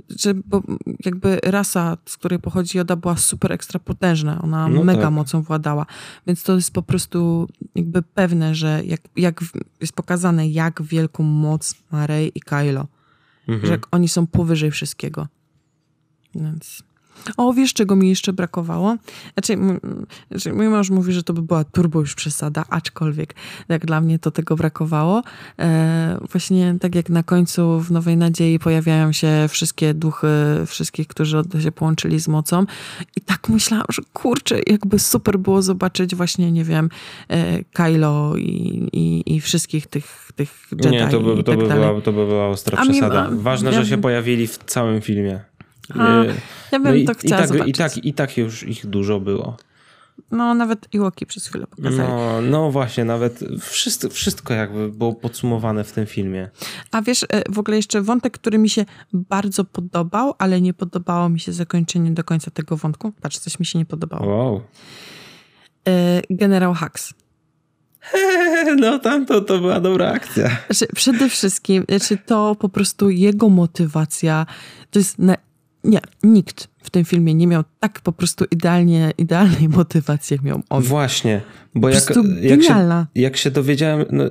że bo jakby rasa, z której pochodzi Joda była super ekstra potężna. Ona no mega tak. mocą władała. Więc to jest po prostu jakby pewne, że jak, jak jest pokazane, jak wielką moc ma Rey i Kylo. Mhm. Że oni są powyżej wszystkiego. Więc... O, wiesz, czego mi jeszcze brakowało? Znaczy, znaczy, mój mąż mówi, że to by była turbo już przesada, aczkolwiek jak dla mnie to tego brakowało. E, właśnie tak jak na końcu w Nowej Nadziei pojawiają się wszystkie duchy, wszystkich, którzy się połączyli z mocą i tak myślałam, że kurczę, jakby super było zobaczyć właśnie, nie wiem, e, Kylo i, i, i wszystkich tych, tych Jedi Nie, to by, to, tak by była, to by była ostra przesada. Ważne, że się pojawili w całym filmie. A, ja bym no to chciała i tak, zobaczyć. I tak, I tak już ich dużo było. No, nawet Iłoki przez chwilę pokazali. No, no właśnie, nawet wszystko, wszystko jakby było podsumowane w tym filmie. A wiesz, e, w ogóle jeszcze wątek, który mi się bardzo podobał, ale nie podobało mi się zakończenie do końca tego wątku. Patrz, coś mi się nie podobało. Wow. E, generał Hux. No tam to, była dobra akcja. Znaczy, przede wszystkim, znaczy to po prostu jego motywacja, to jest na nie, nikt w tym filmie nie miał tak po prostu idealnie, idealnej motywacji, jak miał on. Właśnie, bo jak, jak, się, jak się dowiedziałem, no,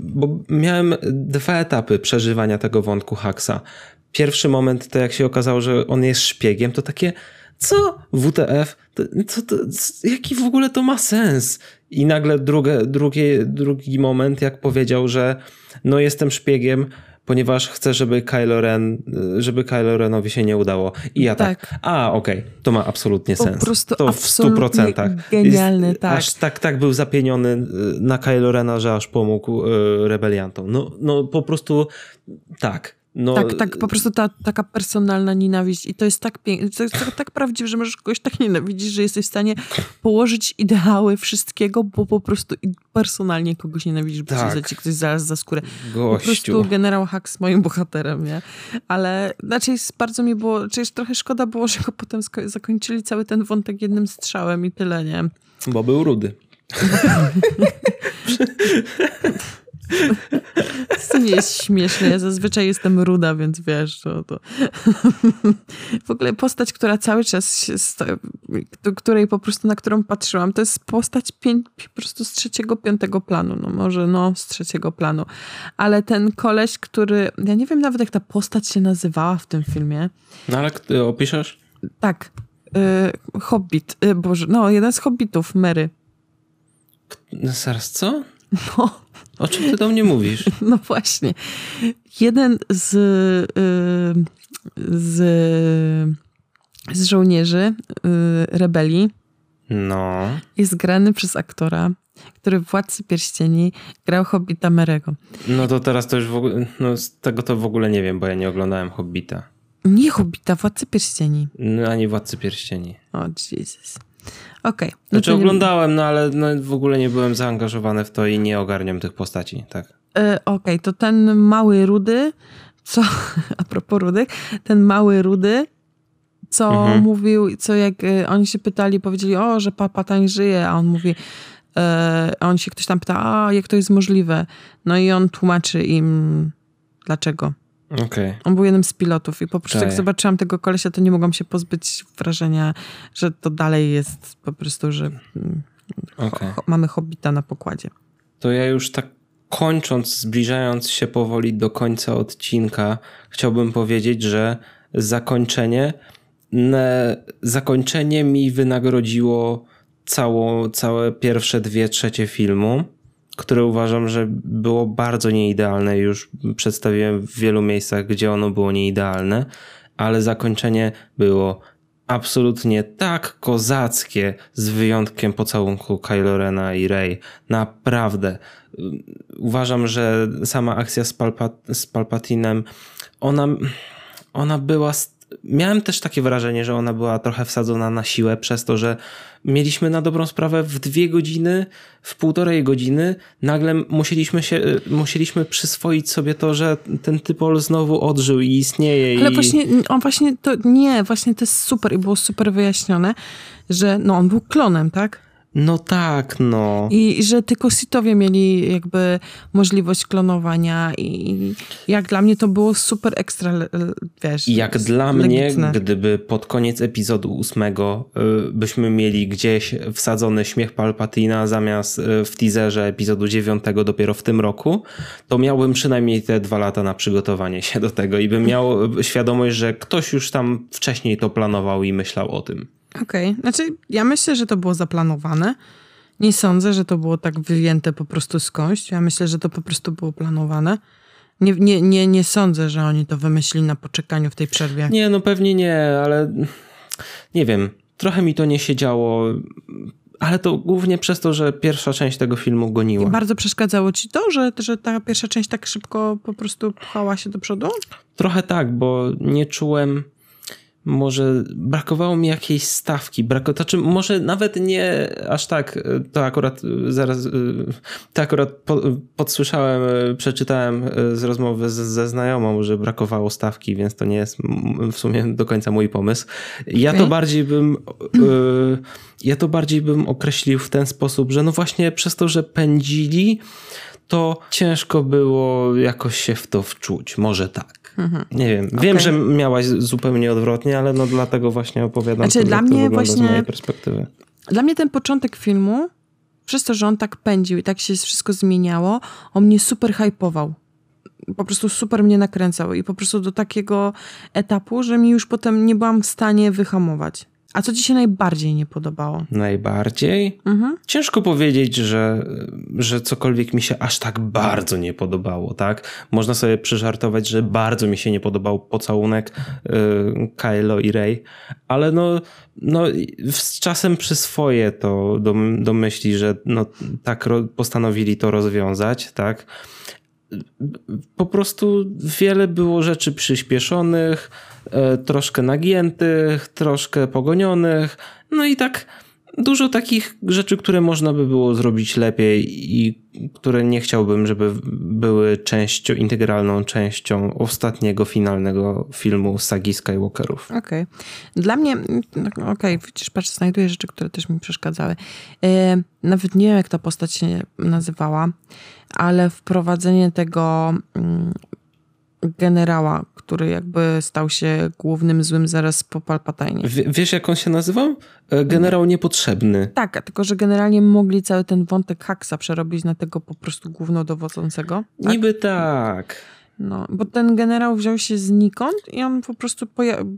bo miałem dwa etapy przeżywania tego wątku Haxa. Pierwszy moment to jak się okazało, że on jest szpiegiem, to takie, co WTF? To, to, to, jaki w ogóle to ma sens? I nagle drugie, drugie, drugi moment, jak powiedział, że no jestem szpiegiem, ponieważ chcę, żeby Kylo Ren, żeby Kylo Renowi się nie udało. I ja tak, tak a okej, okay, to ma absolutnie po sens. Prostu to w stu procentach. Genialny, Jest, tak. Aż tak, tak był zapieniony y, na Kylo Rena, że aż pomógł y, rebeliantom. No, no po prostu tak. No, tak, tak, po prostu ta taka personalna nienawiść i to jest tak piękne, to jest tak, tak prawdziwe, że możesz kogoś tak nienawidzić, że jesteś w stanie położyć ideały wszystkiego, bo po prostu personalnie kogoś nienawidzisz, bo tak. ci ktoś zaraz za skórę. Gościu. Po prostu generał Hux moim bohaterem, nie? Ale znaczy bardzo mi było, czy trochę szkoda było, że go potem zakończyli cały ten wątek jednym strzałem i tyle, nie? Bo był rudy. To nie jest śmieszne. Ja zazwyczaj jestem ruda, więc wiesz, to, to... w ogóle postać, która cały czas, do której po prostu, na którą patrzyłam, to jest postać pię... po prostu z trzeciego, piątego planu. No może no, z trzeciego planu. Ale ten koleś, który, ja nie wiem nawet jak ta postać się nazywała w tym filmie. No ale ty opiszesz? Tak. Y, Hobbit. Y, Boże, no jeden z Hobbitów, Mary. Zaraz, co? No. O czym ty do mnie mówisz? No właśnie. Jeden z, y, z, z żołnierzy y, rebelii no. jest grany przez aktora, który w Władcy Pierścieni grał Hobbita Merego. No to teraz to już w ogóle, no z tego to w ogóle nie wiem, bo ja nie oglądałem Hobbita. Nie Hobbita, Władcy Pierścieni. No, ani Władcy Pierścieni. O, Jesus. Okej. Okay. No znaczy oglądałem, no ale no, w ogóle nie byłem zaangażowany w to i nie ogarniam tych postaci, tak. Yy, Okej, okay. to ten mały rudy, co, a propos rudych, ten mały rudy, co mhm. mówił, co jak y, oni się pytali, powiedzieli, o, że Palpatine żyje, a on mówi, y, a on się ktoś tam pyta, a jak to jest możliwe? No i on tłumaczy im, dlaczego. Okay. On był jednym z pilotów i po prostu jak zobaczyłam tego kolesia, to nie mogłam się pozbyć wrażenia, że to dalej jest po prostu, że okay. ho mamy Hobbita na pokładzie. To ja już tak kończąc, zbliżając się powoli do końca odcinka, chciałbym powiedzieć, że zakończenie zakończenie mi wynagrodziło cało, całe pierwsze dwie trzecie filmu które uważam, że było bardzo nieidealne. Już przedstawiłem w wielu miejscach, gdzie ono było nieidealne, ale zakończenie było absolutnie tak kozackie, z wyjątkiem pocałunku Kylo Rena i Rey. Naprawdę. Uważam, że sama akcja z, Palpa z Palpatinem, ona, ona była miałem też takie wrażenie, że ona była trochę wsadzona na siłę przez to, że mieliśmy na dobrą sprawę w dwie godziny, w półtorej godziny, nagle musieliśmy się, musieliśmy przyswoić sobie to, że ten typol znowu odżył i istnieje. Ale i... właśnie, on właśnie to, nie, właśnie to jest super i było super wyjaśnione, że no on był klonem, tak? No tak, no. I że tylko Sitowie mieli jakby możliwość klonowania i jak dla mnie to było super ekstra, wiesz. Jak dla legitne. mnie, gdyby pod koniec epizodu ósmego y, byśmy mieli gdzieś wsadzony śmiech Palpatina zamiast y, w teaserze epizodu dziewiątego dopiero w tym roku, to miałbym przynajmniej te dwa lata na przygotowanie się do tego i bym miał świadomość, że ktoś już tam wcześniej to planował i myślał o tym. Okej, okay. znaczy ja myślę, że to było zaplanowane. Nie sądzę, że to było tak wyjęte po prostu skądś. Ja myślę, że to po prostu było planowane. Nie, nie, nie, nie sądzę, że oni to wymyślili na poczekaniu w tej przerwie. Nie, no pewnie nie, ale nie wiem. Trochę mi to nie siedziało ale to głównie przez to, że pierwsza część tego filmu goniła. I bardzo przeszkadzało ci to, że, że ta pierwsza część tak szybko po prostu pchała się do przodu? Trochę tak, bo nie czułem może brakowało mi jakiejś stawki, brako, to czy może nawet nie aż tak, to akurat zaraz, to akurat po, podsłyszałem, przeczytałem z rozmowy z, ze znajomą, że brakowało stawki, więc to nie jest w sumie do końca mój pomysł. Ja okay. to bardziej bym, ja to bardziej bym określił w ten sposób, że no właśnie przez to, że pędzili, to ciężko było jakoś się w to wczuć, może tak. Mhm. Nie wiem. Okay. Wiem, że miałaś zupełnie odwrotnie, ale no dlatego właśnie opowiadam znaczy, to, dla mnie właśnie, z mojej perspektywy. Dla mnie ten początek filmu, przez to, że on tak pędził i tak się wszystko zmieniało, on mnie super hypował. Po prostu super mnie nakręcał i po prostu do takiego etapu, że mi już potem nie byłam w stanie wyhamować. A co ci się najbardziej nie podobało? Najbardziej? Mhm. Ciężko powiedzieć, że, że cokolwiek mi się aż tak bardzo nie podobało, tak? Można sobie przyżartować, że bardzo mi się nie podobał pocałunek yy, Kylo i Rey, ale no, no z czasem przyswoję to do, do myśli, że no, tak postanowili to rozwiązać, tak? Po prostu wiele było rzeczy przyspieszonych, troszkę nagiętych, troszkę pogonionych, no i tak dużo takich rzeczy, które można by było zrobić lepiej i które nie chciałbym, żeby były częścią, integralną częścią ostatniego, finalnego filmu sagi Skywalkerów. Okej. Okay. Dla mnie, no, okej, okay, widzisz, patrz, znajduję rzeczy, które też mi przeszkadzały. E, nawet nie wiem, jak ta postać się nazywała, ale wprowadzenie tego mm, generała, który jakby stał się głównym złym zaraz po Palpatine. W, wiesz, jak on się nazywał? E, generał niepotrzebny. Tak, tylko że generalnie mogli cały ten wątek Haxa przerobić na tego po prostu głównodowodzącego. Tak? Niby tak. No, bo ten generał wziął się znikąd i on po prostu poja-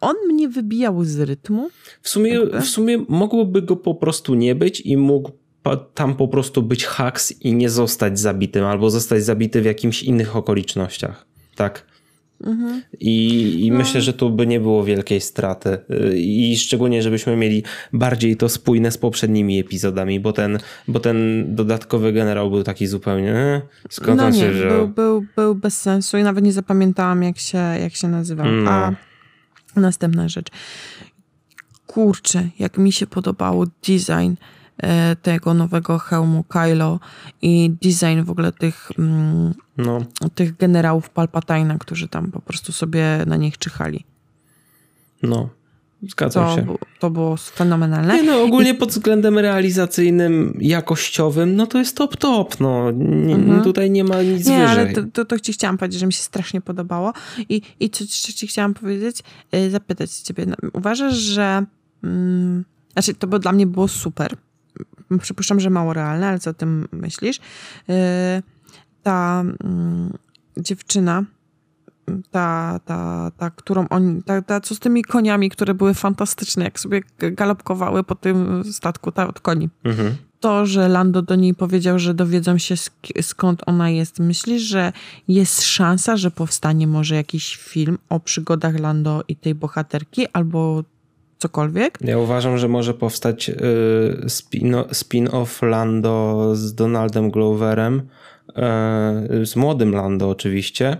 on mnie wybijał z rytmu. W sumie, w sumie mogłoby go po prostu nie być i mógł tam po prostu być haks i nie zostać zabitym, albo zostać zabity w jakimś innych okolicznościach. Tak. Mhm. I, i no. myślę, że tu by nie było wielkiej straty. I szczególnie, żebyśmy mieli bardziej to spójne z poprzednimi epizodami, bo ten, bo ten dodatkowy generał był taki zupełnie. E, skąd no nie, się wziął? Był, był, był bez sensu i nawet nie zapamiętałam, jak się, jak się nazywał. No. A następna rzecz. Kurczę, jak mi się podobało design tego nowego hełmu Kylo i design w ogóle tych, mm, no. tych generałów Palpatina, którzy tam po prostu sobie na nich czyhali. No, zgadzam to, się. To było fenomenalne. Nie no, ogólnie I... pod względem realizacyjnym, jakościowym, no to jest top top, no. Nie, mhm. Tutaj nie ma nic nie, wyżej. ale to, to, to, ci chciałam powiedzieć, że mi się strasznie podobało. I, i co, co ci chciałam powiedzieć? E, zapytać ciebie. Uważasz, że... Mm, znaczy, to by dla mnie było super przypuszczam, że mało realne, ale co o tym myślisz? Y, ta mm, dziewczyna, ta, ta, ta, którą oni, ta, ta, co z tymi koniami, które były fantastyczne, jak sobie galopkowały po tym statku, ta od koni. Mhm. To, że Lando do niej powiedział, że dowiedzą się skąd ona jest. Myślisz, że jest szansa, że powstanie może jakiś film o przygodach Lando i tej bohaterki, albo cokolwiek. Ja uważam, że może powstać y, spin-off Lando z Donaldem Gloverem, y, z młodym Lando oczywiście.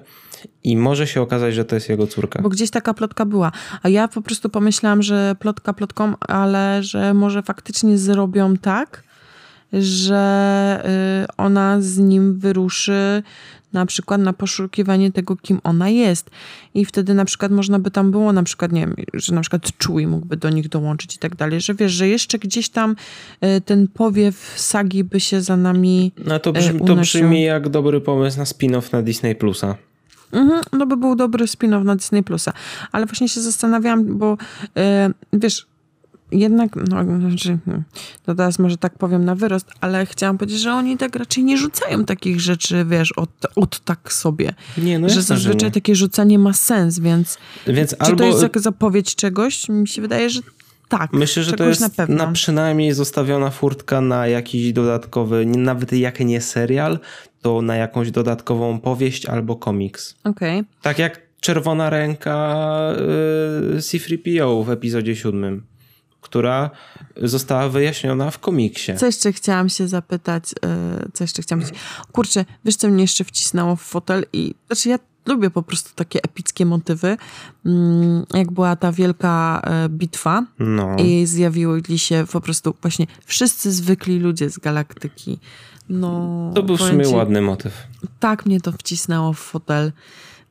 I może się okazać, że to jest jego córka. Bo gdzieś taka plotka była. A ja po prostu pomyślałam, że plotka plotką, ale że może faktycznie zrobią tak, że y, ona z nim wyruszy na przykład na poszukiwanie tego, kim ona jest. I wtedy na przykład można by tam było, na przykład, nie wiem, że na przykład Chewie mógłby do nich dołączyć i tak dalej, że wiesz, że jeszcze gdzieś tam y, ten powiew sagi by się za nami No to brzmi, to brzmi jak dobry pomysł na spin-off na Disney Plusa. Mhm, to by był dobry spin-off na Disney Plusa. Ale właśnie się zastanawiałam, bo yy, wiesz, jednak, no, znaczy, hmm, to teraz może tak powiem na wyrost, ale chciałam powiedzieć, że oni tak raczej nie rzucają takich rzeczy, wiesz, od, od tak sobie. Nie, no że zazwyczaj że takie rzucanie ma sens, więc, więc czy albo... to jest jak zapowiedź czegoś? Mi się wydaje, że tak. Myślę, że to jest na, pewno. na przynajmniej zostawiona furtka na jakiś dodatkowy, nawet jak nie serial, to na jakąś dodatkową powieść albo komiks. Okej. Okay. Tak jak Czerwona Ręka yy, C-3PO w epizodzie siódmym która została wyjaśniona w komiksie. Co jeszcze chciałam się zapytać, e, co jeszcze chciałam powiedzieć? Kurczę, wiesz co mnie jeszcze wcisnęło w fotel i, znaczy ja lubię po prostu takie epickie motywy, mm, jak była ta wielka e, bitwa no. i zjawiły się po prostu właśnie wszyscy zwykli ludzie z galaktyki. No, to był w sumie ładny motyw. Tak mnie to wcisnęło w fotel.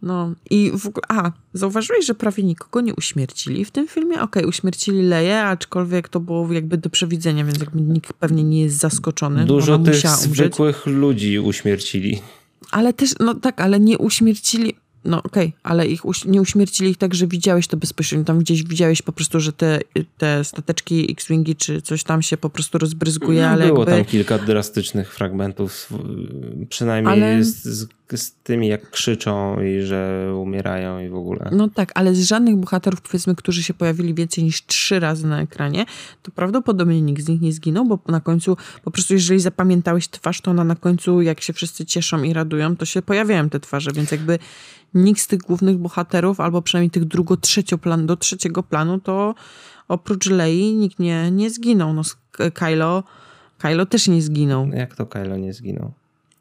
No i w ogóle, a, zauważyłeś, że prawie nikogo nie uśmiercili w tym filmie? Okej, okay, uśmiercili Leję, aczkolwiek to było jakby do przewidzenia, więc jakby nikt pewnie nie jest zaskoczony. Dużo tych zwykłych ludzi uśmiercili. Ale też, no tak, ale nie uśmiercili, no okej, okay, ale ich nie uśmiercili ich tak, że widziałeś to bezpośrednio. Tam gdzieś widziałeś po prostu, że te, te stateczki X-Wingi czy coś tam się po prostu rozbryzguje, no, ale Było jakby... tam kilka drastycznych fragmentów, przynajmniej ale... z, z, z, tymi jak krzyczą i że umierają i w ogóle. No tak, ale z żadnych bohaterów, powiedzmy, którzy się pojawili więcej niż trzy razy na ekranie, to prawdopodobnie nikt z nich nie zginął, bo na końcu po prostu jeżeli zapamiętałeś twarz, to ona na końcu, jak się wszyscy cieszą i radują, to się pojawiają te twarze, więc jakby nikt z tych głównych bohaterów, albo przynajmniej tych drugo-trzecio plan, do trzeciego planu, to oprócz Lei nikt nie, nie zginął. No, Kylo, Kylo też nie zginął. Jak to Kylo nie zginął?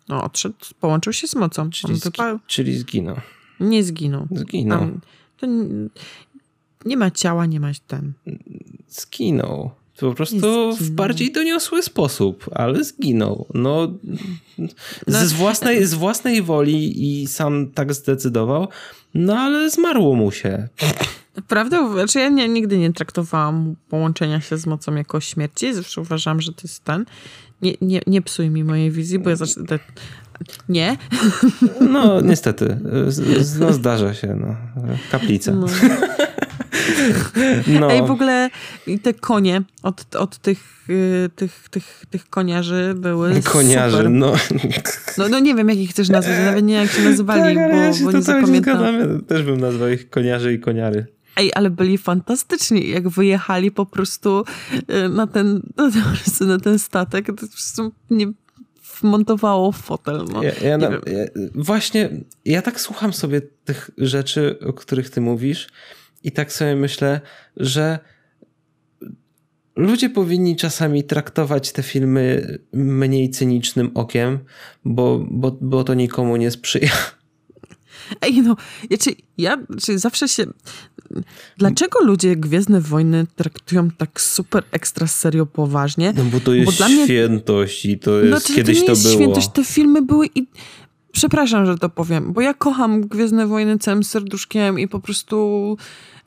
No, odszedł, połączył się z mocą. Czyli, zgi czyli zginął. Nie zginął. Zginął. Tam, to nie, nie ma ciała, nie ma ten. Zginął. Po prostu w bardziej doniosły sposób, ale zginął. No, no, z, własnej, z własnej woli i sam tak zdecydował, no ale zmarło mu się. Prawda? Znaczy ja nie, nigdy nie traktowałam połączenia się z mocą jako śmierci. Zawsze uważam, że to jest ten. Nie, nie, nie psuj mi mojej wizji, bo ja zacznę... Te... Nie. No, niestety. No, zdarza się. No. Kaplica. No. No. Ej, w ogóle te konie od, od tych, y, tych, tych, tych koniarzy były Koniarzy, super. no. no. No nie wiem, jak ich chcesz nazwać, nawet nie jak się nazywali, tak, bo, ja się bo nie zapamiętam. Też bym nazwał ich koniarzy i koniary. Ej, ale byli fantastyczni, jak wyjechali po prostu y, na ten, na ten statek. To nie, wmontowało w fotel. No. Ja, ja na, ja, właśnie, ja tak słucham sobie tych rzeczy, o których ty mówisz i tak sobie myślę, że ludzie powinni czasami traktować te filmy mniej cynicznym okiem, bo, bo, bo to nikomu nie sprzyja. Ej, no, ja, czy, ja czy zawsze się... Dlaczego ludzie Gwiezdne Wojny traktują tak super ekstra serio poważnie? No bo to jest bo mnie... świętość i to jest... No, to, kiedyś to, nie jest było. świętość, te filmy były i... Przepraszam, że to powiem, bo ja kocham Gwiezdne Wojny całym serduszkiem i po prostu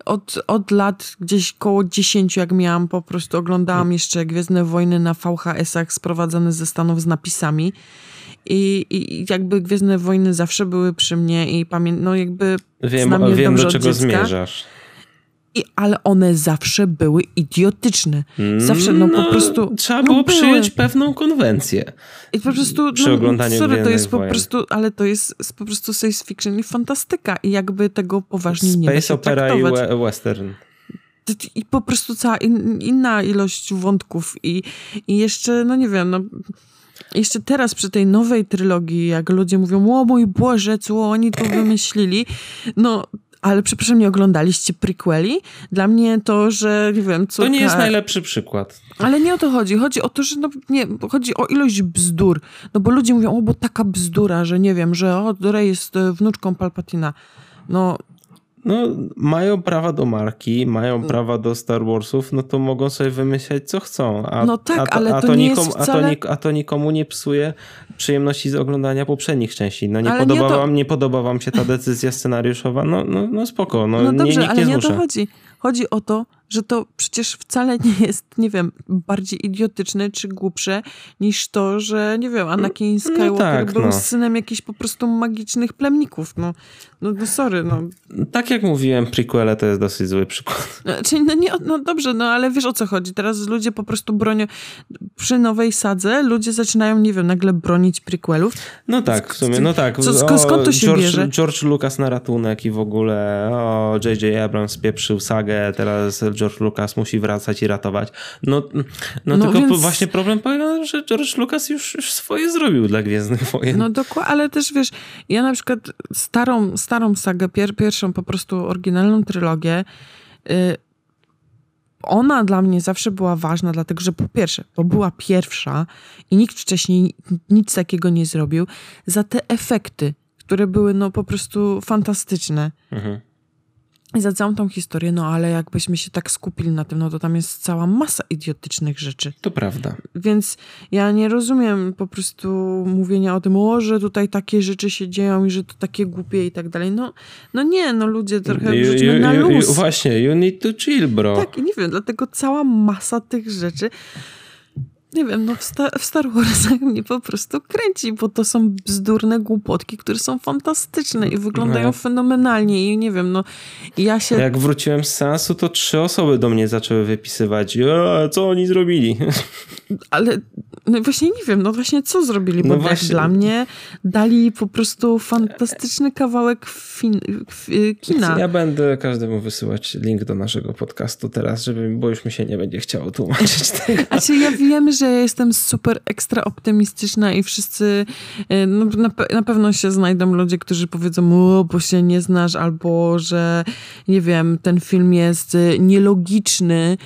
od, od lat gdzieś koło 10, jak miałam, po prostu oglądałam jeszcze Gwiezdne Wojny na VHS-ach sprowadzane ze Stanów z napisami. I, I jakby Gwiezdne Wojny zawsze były przy mnie i pamiętam, no jakby Wiem, znam wiem do czego zmierzasz. I, ale one zawsze były idiotyczne. Zawsze, no, no po prostu... Trzeba było no, przyjąć pewną konwencję. I po prostu, przy no, oglądaniu sorry, to jest po prostu, ale to jest po prostu science fiction i fantastyka i jakby tego poważnie Space nie da się opera traktować. i western i po prostu cała in, inna ilość wątków i, i jeszcze, no nie wiem, no jeszcze teraz przy tej nowej trylogii, jak ludzie mówią, o mój Boże, co oni tu wymyślili, no ale przepraszam, nie oglądaliście prequeli? Dla mnie to, że nie wiem, co. To nie jest najlepszy przykład. Ale nie o to chodzi. Chodzi o to, że no, nie, chodzi o ilość bzdur. No bo ludzie mówią, o, bo taka bzdura, że nie wiem, że o, Rey jest e, wnuczką Palpatina. No, no, mają prawa do marki, mają mm. prawa do Star Warsów, no to mogą sobie wymyślać, co chcą. A, no tak, a to, ale to, to nie nikomu, wcale... a, to, a to nikomu nie psuje przyjemności z oglądania poprzednich części. No nie, podoba, nie, to... wam, nie podoba wam się ta decyzja scenariuszowa, no, no, no spoko, no, no dobrze, nie, nikt ale nie, nie o to chodzi. Chodzi o to, że to przecież wcale nie jest, nie wiem, bardziej idiotyczne czy głupsze niż to, że, nie wiem, Anakin no Skywalker no tak, był no. synem jakichś po prostu magicznych plemników. No, no, no sorry, no. Tak jak mówiłem, prequele to jest dosyć zły przykład. No, czyli no, nie, no dobrze, no ale wiesz o co chodzi. Teraz ludzie po prostu bronią, przy nowej sadze ludzie zaczynają, nie wiem, nagle bronić prequelów. No tak, w sumie, no tak. Co, skąd, skąd to się George, bierze? George Lucas na ratunek i w ogóle o, J.J. Abrams pieprzył sagę, teraz George Lucas musi wracać i ratować. No, no, no tylko więc... właśnie problem polega że George Lucas już, już swoje zrobił dla Gwiezdnych Wojen. No dokładnie, ale też wiesz, ja na przykład starą, starą sagę, pier, pierwszą po prostu oryginalną trylogię, y, ona dla mnie zawsze była ważna, dlatego że po pierwsze, bo była pierwsza i nikt wcześniej nic takiego nie zrobił, za te efekty, które były no po prostu fantastyczne. Mhm i za całą tą historię, no ale jakbyśmy się tak skupili na tym, no to tam jest cała masa idiotycznych rzeczy. To prawda. Więc ja nie rozumiem po prostu mówienia o tym, o, że tutaj takie rzeczy się dzieją i że to takie głupie i tak dalej. No, no nie, no ludzie trochę you, you, na luz. You, właśnie, you need to chill, bro. Tak, i nie wiem, dlatego cała masa tych rzeczy nie wiem, no w, Star, w Star Warsach mnie po prostu kręci, bo to są bzdurne głupotki, które są fantastyczne i wyglądają no. fenomenalnie i nie wiem, no ja się... Jak wróciłem z sensu, to trzy osoby do mnie zaczęły wypisywać, e, co oni zrobili? Ale no właśnie nie wiem, no właśnie co zrobili, bo no właśnie... dla mnie dali po prostu fantastyczny kawałek fin, kina. Ja będę każdemu wysyłać link do naszego podcastu teraz, żeby, bo już mi się nie będzie chciało tłumaczyć tego. A czy ja wiem, że ja jestem super ekstra optymistyczna i wszyscy, y, no, na, na pewno się znajdą ludzie, którzy powiedzą, o, bo się nie znasz, albo że, nie wiem, ten film jest y, nielogiczny,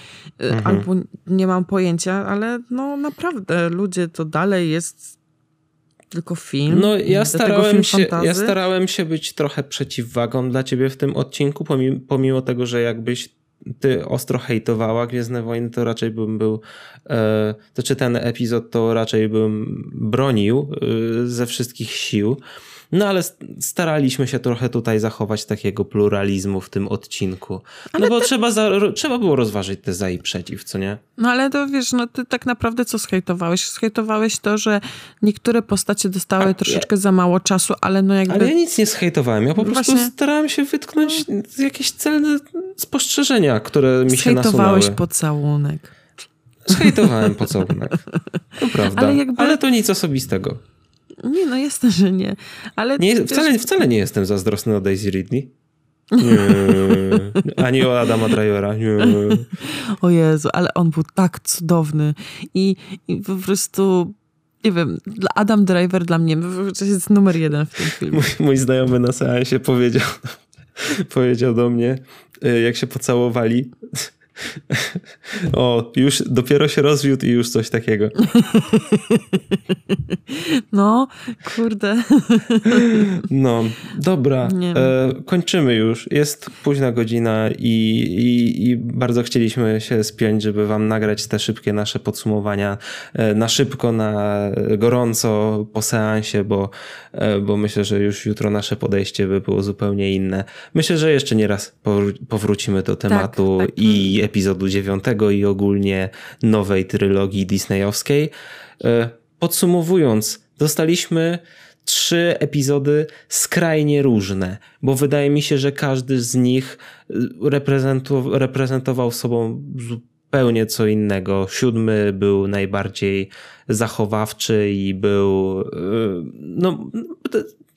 y, mhm. albo nie mam pojęcia, ale no naprawdę, ludzie, to dalej jest tylko film. No ja starałem, się, ja starałem się być trochę przeciwwagą dla ciebie w tym odcinku, pomimo, pomimo tego, że jakbyś ty ostro hejtowała Gwiezdne Wojny, to raczej bym był, e, to czy ten epizod, to raczej bym bronił e, ze wszystkich sił. No ale staraliśmy się trochę tutaj zachować takiego pluralizmu w tym odcinku. Ale no bo te... trzeba, za, trzeba było rozważyć te za i przeciw, co nie? No ale to wiesz, no ty tak naprawdę co schejtowałeś? Schejtowałeś to, że niektóre postacie dostały A, troszeczkę ja... za mało czasu, ale no jakby... Ale ja nic nie schejtowałem, ja po no prostu Właśnie... starałem się wytknąć no. jakieś celne spostrzeżenia, które mi się nasunęły. Schejtowałeś pocałunek. Schejtowałem pocałunek. To prawda. Ale, jakby... ale to nic osobistego. Nie, no jasne, że nie. Ale nie, wcale, wcale nie jestem zazdrosny o Daisy Ridley. Nie. Ani o Adama Drivera. Nie. O Jezu, ale on był tak cudowny. I, i po prostu nie wiem, Adam Driver dla mnie to jest numer jeden w tym filmie. Mój, mój znajomy na seansie powiedział, powiedział do mnie, y, jak się pocałowali, o, już dopiero się rozwiódł i już coś takiego. No, kurde. No, dobra. E, kończymy już. Jest późna godzina i, i, i, bardzo chcieliśmy się spiąć, żeby wam nagrać te szybkie nasze podsumowania e, na szybko, na gorąco po seansie, bo, e, bo myślę, że już jutro nasze podejście by było zupełnie inne. Myślę, że jeszcze nie raz powrócimy do tematu tak, tak. i epizodu dziewiątego i ogólnie nowej trylogii disneyowskiej. E, podsumowując, dostaliśmy trzy epizody skrajnie różne, bo wydaje mi się, że każdy z nich reprezentował, reprezentował sobą zupełnie co innego. Siódmy był najbardziej zachowawczy i był e, no,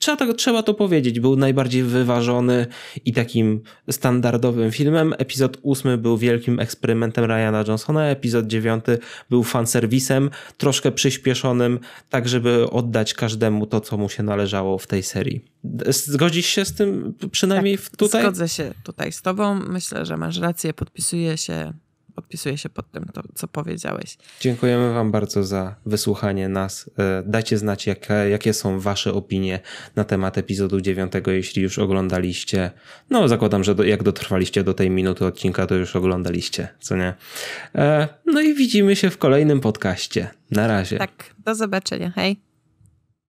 trzeba, to, trzeba to powiedzieć, był najbardziej wyważony i takim standardowym filmem. Epizod ósmy był wielkim eksperymentem Ryana Johnsona, epizod dziewiąty był fanserwisem, troszkę przyspieszonym, tak żeby oddać każdemu to, co mu się należało w tej serii. Zgodzisz się z tym przynajmniej tak, tutaj? Zgodzę się tutaj z tobą. Myślę, że masz rację, podpisuję się podpisuję się pod tym, to, co powiedziałeś. Dziękujemy Wam bardzo za wysłuchanie nas. E, dajcie znać, jakie, jakie są Wasze opinie na temat epizodu 9, jeśli już oglądaliście. No, zakładam, że do, jak dotrwaliście do tej minuty odcinka, to już oglądaliście, co nie? E, no i widzimy się w kolejnym podcaście. Na razie. Tak, do zobaczenia. Hej.